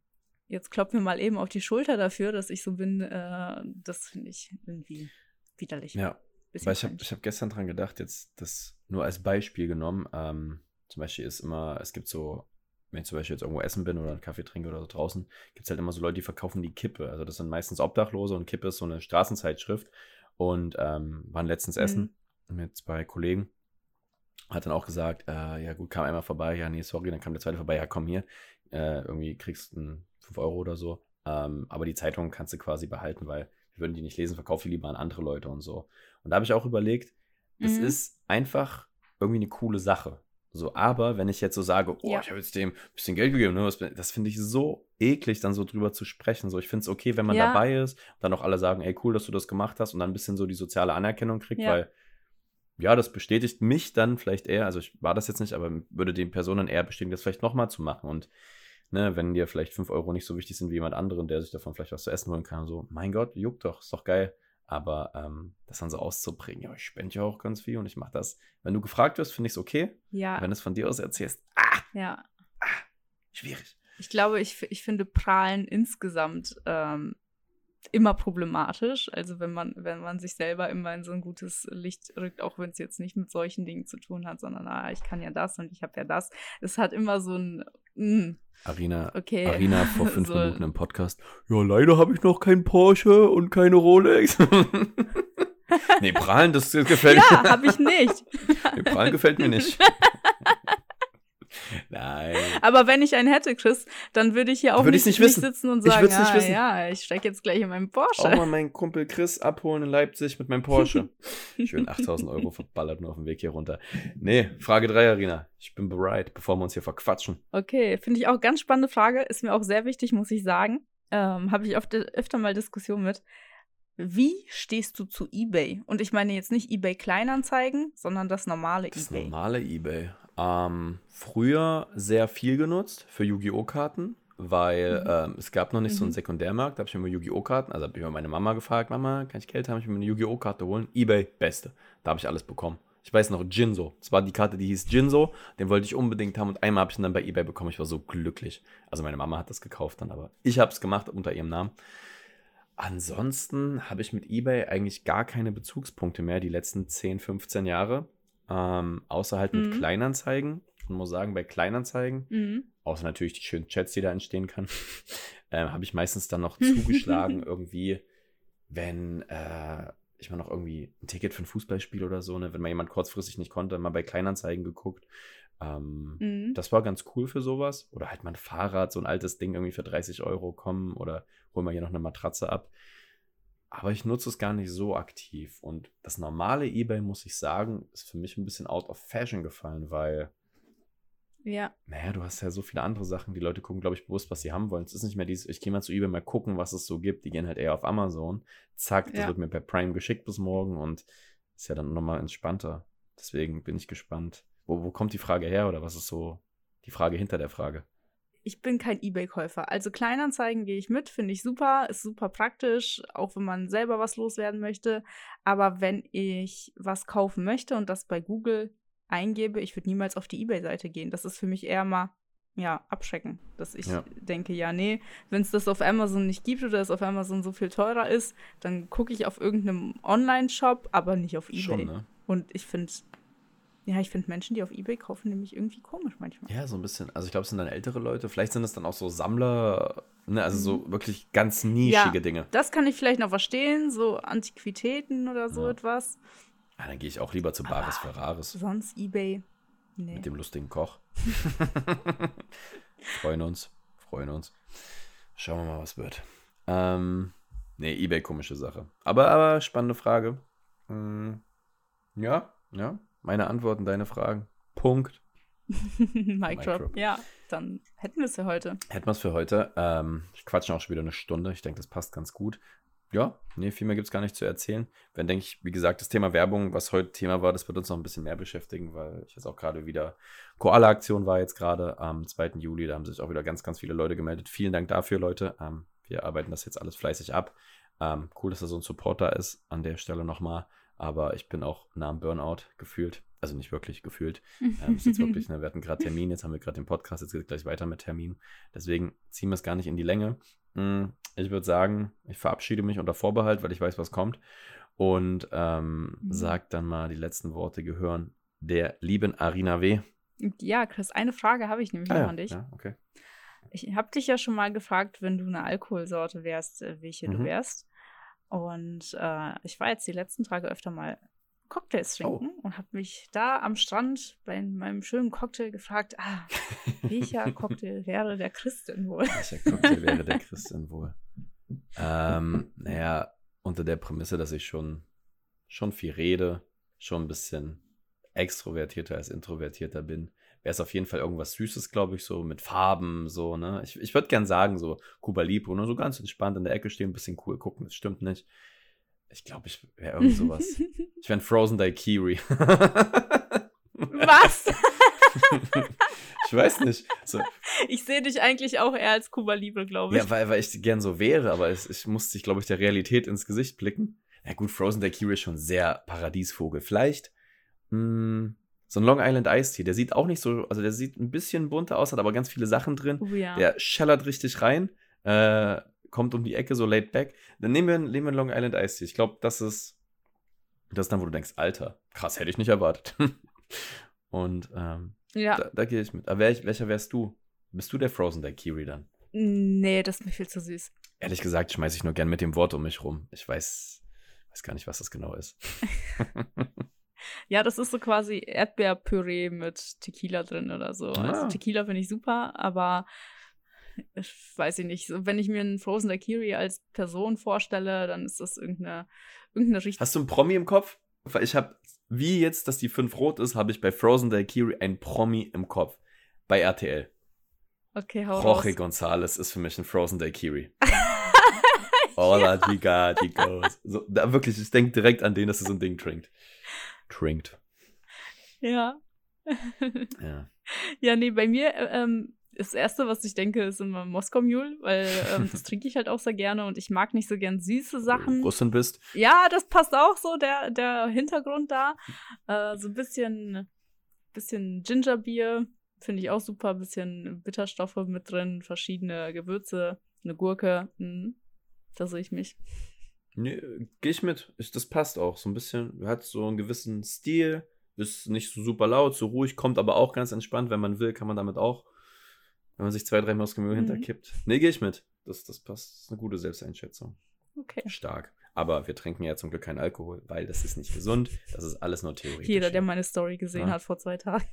jetzt klopfen wir mal eben auf die Schulter dafür, dass ich so bin, äh, das finde ich irgendwie widerlich. Ja. Weil ich habe hab gestern dran gedacht, jetzt das nur als Beispiel genommen, ähm, zum Beispiel ist immer, es gibt so, wenn ich zum Beispiel jetzt irgendwo essen bin oder einen Kaffee trinke oder so draußen, gibt es halt immer so Leute, die verkaufen die Kippe. Also das sind meistens Obdachlose und Kippe ist so eine Straßenzeitschrift. Und ähm, waren letztens mhm. essen mit zwei Kollegen. Hat dann auch gesagt, äh, ja gut, kam einmal vorbei, ja, nee, sorry, dann kam der zweite vorbei, ja, komm hier, äh, irgendwie kriegst du 5 Euro oder so. Ähm, aber die Zeitung kannst du quasi behalten, weil wir würden die nicht lesen, verkauf die lieber an andere Leute und so. Und da habe ich auch überlegt, das mhm. ist einfach irgendwie eine coole Sache. So, aber wenn ich jetzt so sage, oh, Ja. ich habe jetzt dem ein bisschen Geld gegeben, ne, das finde ich so eklig, dann so drüber zu sprechen. So, ich finde es okay, wenn man Ja. dabei ist, dann auch alle sagen, ey, cool, dass du das gemacht hast und dann ein bisschen so die soziale Anerkennung kriegt, Ja. weil ja, das bestätigt mich dann vielleicht eher, also ich war das jetzt nicht, aber würde den Personen eher bestätigen, das vielleicht nochmal zu machen. Und ne, wenn dir vielleicht 5 Euro nicht so wichtig sind wie jemand anderen, der sich davon vielleicht was zu essen holen kann, so, mein Gott, juckt doch, ist doch geil. Aber ähm, das dann so auszubringen, ja, ich spende ja auch ganz viel und ich mache das. Wenn du gefragt wirst, finde ich es okay. Ja, Wenn du es von dir aus erzählst, ah, ja. schwierig. Ich glaube, ich, ich finde Prahlen insgesamt ähm, immer problematisch. Also wenn man, wenn man sich selber immer in so ein gutes Licht rückt, auch wenn es jetzt nicht mit solchen Dingen zu tun hat, sondern ah, ich kann ja das und ich habe ja das. Es hat immer so ein mm, Arina, okay. Arina vor fünf so, Minuten im Podcast. Ja, leider habe ich noch keinen Porsche und keine Rolex. nee, Prahlen, das gefällt Ja, mir. habe ich nicht. Nee, Prahlen gefällt mir nicht. Nein. Aber wenn ich einen hätte, Chris, dann würde ich hier auch nicht, nicht nicht sitzen und Ich sagen, nicht ah, ja, ich steige jetzt gleich in meinen Auch Porsche. mal meinen Kumpel Chris abholen in Leipzig mit meinem Porsche. Schön 8000 Euro verballert nur auf dem Weg hier runter. Nee, Frage 3, Arina. Ich bin bereit, bevor wir uns hier verquatschen. Okay, finde ich auch ganz spannende Frage. Ist mir auch sehr wichtig, muss ich sagen. Ähm, Habe ich oft, öfter mal Diskussionen mit. Wie stehst du zu eBay? Und ich meine jetzt nicht eBay Kleinanzeigen, sondern das normale Das eBay. normale Ebay. Ähm, früher sehr viel genutzt für Yu-Gi-Oh! Karten, weil Mhm. ähm, es gab noch nicht so einen Mhm. Sekundärmarkt. Da habe ich immer Yu-Gi-Oh! Karten, also habe ich immer meine Mama gefragt, Mama, kann ich Geld haben? Ich will mir eine Yu-Gi-Oh! Karte holen. Ebay, beste. Da habe ich alles bekommen. Ich weiß noch, Jinso. Das war die Karte, die hieß Jinso. Den wollte ich unbedingt haben und einmal habe ich ihn dann bei Ebay bekommen. Ich war so glücklich. Also meine Mama hat das gekauft dann, aber ich habe es gemacht unter ihrem Namen. Ansonsten habe ich mit eBay eigentlich gar keine Bezugspunkte mehr die letzten 10, 15 Jahre. Ähm, außer halt mit Mhm. Kleinanzeigen. Ich muss sagen, bei Kleinanzeigen, Mhm. außer natürlich die schönen Chats, die da entstehen kann, ähm, habe ich meistens dann noch zugeschlagen, irgendwie, wenn äh, ich mal noch irgendwie ein Ticket für ein Fußballspiel oder so, ne, wenn mal jemand kurzfristig nicht konnte, mal bei Kleinanzeigen geguckt. Ähm, Mhm. das war ganz cool für sowas. Oder halt mal ein Fahrrad, so ein altes Ding irgendwie für 30 Euro kommen oder hol mal hier noch eine Matratze ab. Aber ich nutze es gar nicht so aktiv. Und das normale eBay, muss ich sagen, ist für mich ein bisschen out of fashion gefallen, weil, Ja, naja, du hast ja so viele andere Sachen. Die Leute gucken, glaube ich, bewusst, was sie haben wollen. Es ist nicht mehr dieses, ich gehe mal zu eBay mal gucken, was es so gibt. Die gehen halt eher auf Amazon. Zack, das Ja. wird mir per Prime geschickt bis morgen und ist ja dann nochmal entspannter. Deswegen bin ich gespannt. Wo, wo kommt die Frage her oder was ist so die Frage hinter der Frage? Ich bin kein eBay-Käufer. Also Kleinanzeigen gehe ich mit, finde ich super, ist super praktisch, auch wenn man selber was loswerden möchte. Aber wenn ich was kaufen möchte und das bei Google eingebe, ich würde niemals auf die eBay-Seite gehen. Das ist für mich eher mal, ja, abschrecken. Dass ich Ja. denke, ja, nee, wenn es das auf Amazon nicht gibt oder es auf Amazon so viel teurer ist, dann gucke ich auf irgendeinem Online-Shop, aber nicht auf eBay. Schon, ne? Und ich finde, ja, ich finde Menschen, die auf eBay kaufen, nämlich irgendwie komisch manchmal. Ja, so ein bisschen. Also ich glaube, es sind dann ältere Leute. Vielleicht sind es dann auch so Sammler, ne? also Mhm. so wirklich ganz nischige Ja. Dinge. Das kann ich vielleicht noch verstehen, so Antiquitäten oder so Ja. etwas. Ah, dann gehe ich auch lieber zu Bares Ferraris Sonst eBay. Nee. mit dem lustigen Koch. freuen uns, freuen uns. Schauen wir mal, was wird. Ähm, nee, Ebay komische Sache. Aber, aber spannende Frage. Hm, ja, ja. Meine Antworten, deine Fragen. Punkt. Mic drop. Ja, dann hätten wir es für heute. Hätten wir es für heute. Ähm, ich quatsche auch schon wieder eine Stunde. Ich denke, das passt ganz gut. Ja, nee, viel mehr gibt es gar nicht zu erzählen. Wenn, denke ich, wie gesagt, das Thema Werbung, was heute Thema war, das wird uns noch ein bisschen mehr beschäftigen, weil ich jetzt auch gerade wieder Koala-Aktion war jetzt gerade am 2. Juli. Da haben sich auch wieder ganz, ganz viele Leute gemeldet. Vielen Dank dafür, Leute. Ähm, wir arbeiten das jetzt alles fleißig ab. Ähm, cool, dass da so ein Supporter ist an der Stelle nochmal. Aber ich bin auch nah am Burnout gefühlt. Also nicht wirklich gefühlt. Ähm, ist jetzt wirklich, ne, wir hatten gerade Termin, jetzt haben wir gerade den Podcast, jetzt geht es gleich weiter mit Termin. Deswegen ziehen wir es gar nicht in die Länge. Mm, Ich würde sagen, ich verabschiede mich unter Vorbehalt, weil ich weiß, was kommt. Und ähm, Mhm. sag dann mal, die letzten Worte gehören der lieben Arina W. Ja, Chris, eine Frage habe ich nämlich noch an dich. Ah ja, okay. Ich habe dich ja schon mal gefragt, wenn du eine Alkoholsorte wärst, äh, welche du Mhm. wärst. Und äh, ich war jetzt die letzten Tage öfter mal Cocktails Oh. trinken und habe mich da am Strand bei meinem schönen Cocktail gefragt, ah, welcher Cocktail wäre der Christin wohl? Welcher Cocktail wäre der Christin wohl? Ähm, naja, unter der Prämisse, dass ich schon, schon viel rede, schon ein bisschen extrovertierter als introvertierter bin, wäre es auf jeden Fall irgendwas Süßes, glaube ich, so mit Farben, so, ne? Ich, ich würde gern sagen, so Cuba Libre, nur so ganz entspannt in der Ecke stehen, ein bisschen cool gucken, das stimmt nicht. Ich glaube, ich wäre irgend sowas. ich wäre ein Frozen Daiquiri. Was? ich weiß nicht. So. Ich sehe dich eigentlich auch eher als Cuba Libre, glaube ich. Ja, weil, weil ich gern so wäre, aber es, ich musste, glaube ich, der Realität ins Gesicht blicken. Ja gut, Frozen Daiquiri ist schon sehr Paradiesvogel. Vielleicht mh, hm, so ein Long Island Ice Tea, der sieht auch nicht so, also der sieht ein bisschen bunter aus, hat aber ganz viele Sachen drin. Oh, ja. Der schellert richtig rein, äh, kommt um die Ecke so laid back. Dann nehmen wir, nehmen wir einen Long Island Ice Tea. Ich glaube, das ist, das ist dann, wo du denkst, Alter, krass, hätte ich nicht erwartet. Und ähm, ja. da, da gehe ich mit. Aber wer, welcher wärst du? Bist du der Frozen Daiquiri dann? Nee, das ist mir viel zu süß. Ehrlich gesagt schmeiße ich nur gern mit dem Wort um mich rum. Ich weiß, weiß gar nicht, was das genau ist. ja, das ist so quasi Erdbeerpüree mit Tequila drin oder so. Also ah. Also Tequila finde ich super, aber ich weiß ich nicht. Wenn ich mir einen Frozen Daiquiri als Person vorstelle, dann ist das irgendeine, irgendeine Richtung. Hast du einen Promi im Kopf? Weil ich habe, wie jetzt, dass die 5 rot ist, habe ich bei Frozen Daiquiri ein Promi im Kopf. Bei RTL. Okay, hau Jorge raus. González ist für mich ein Frozen Daiquiri. All ja. that we got, he goes. So, da wirklich, ich denke direkt an den, dass er so ein Ding trinkt. Trinkt. Ja. ja. Ja, nee, bei mir, äh, ähm, das erste, was ich denke, ist immer Moskau Mule, weil ähm, das trinke ich halt auch sehr gerne und ich mag nicht so gern süße Sachen. Russin bist. Ja, das passt auch so, der, der Hintergrund da. Äh, so ein bisschen, bisschen Gingerbier, finde ich auch super. Ein bisschen Bitterstoffe mit drin, verschiedene Gewürze, eine Gurke. Mhm. Da sehe ich mich. Nee, gehe ich mit. Ich, das passt auch. So ein bisschen, hat so einen gewissen Stil, ist nicht so super laut, so ruhig, kommt aber auch ganz entspannt. Wenn man will, kann man damit auch wenn man sich zwei, drei Muskelmühe mhm. hinterkippt. Nee, gehe ich mit. Das, das passt. Das ist eine gute Selbsteinschätzung. Okay. Stark. Aber wir trinken ja zum Glück keinen Alkohol, weil das ist nicht gesund. Das ist alles nur theoretisch. Jeder, der meine Story gesehen ja. hat vor zwei Tagen,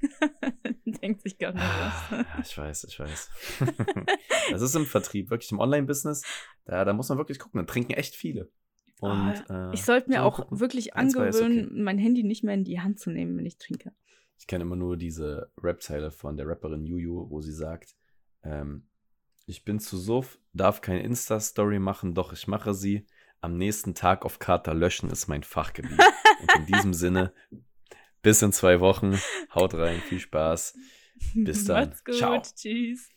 denkt sich gar nicht was. Ja, ich weiß, ich weiß. das ist im Vertrieb, wirklich im Online-Business. Da, da muss man wirklich gucken. Da trinken echt viele. Und, oh, äh, ich sollte mir auch gucken. wirklich angewöhnen, okay. mein Handy nicht mehr in die Hand zu nehmen, wenn ich trinke. Ich kenne immer nur diese Rap-Zeile von der Rapperin Juju, wo sie sagt, ähm, ich bin zu Suff, darf keine Insta-Story machen, doch ich mache sie. Am nächsten Tag auf Kater löschen ist mein Fachgebiet. Und in diesem Sinne, bis in zwei Wochen. Haut rein, viel Spaß. Bis dann. Macht's gut. Ciao. Tschüss.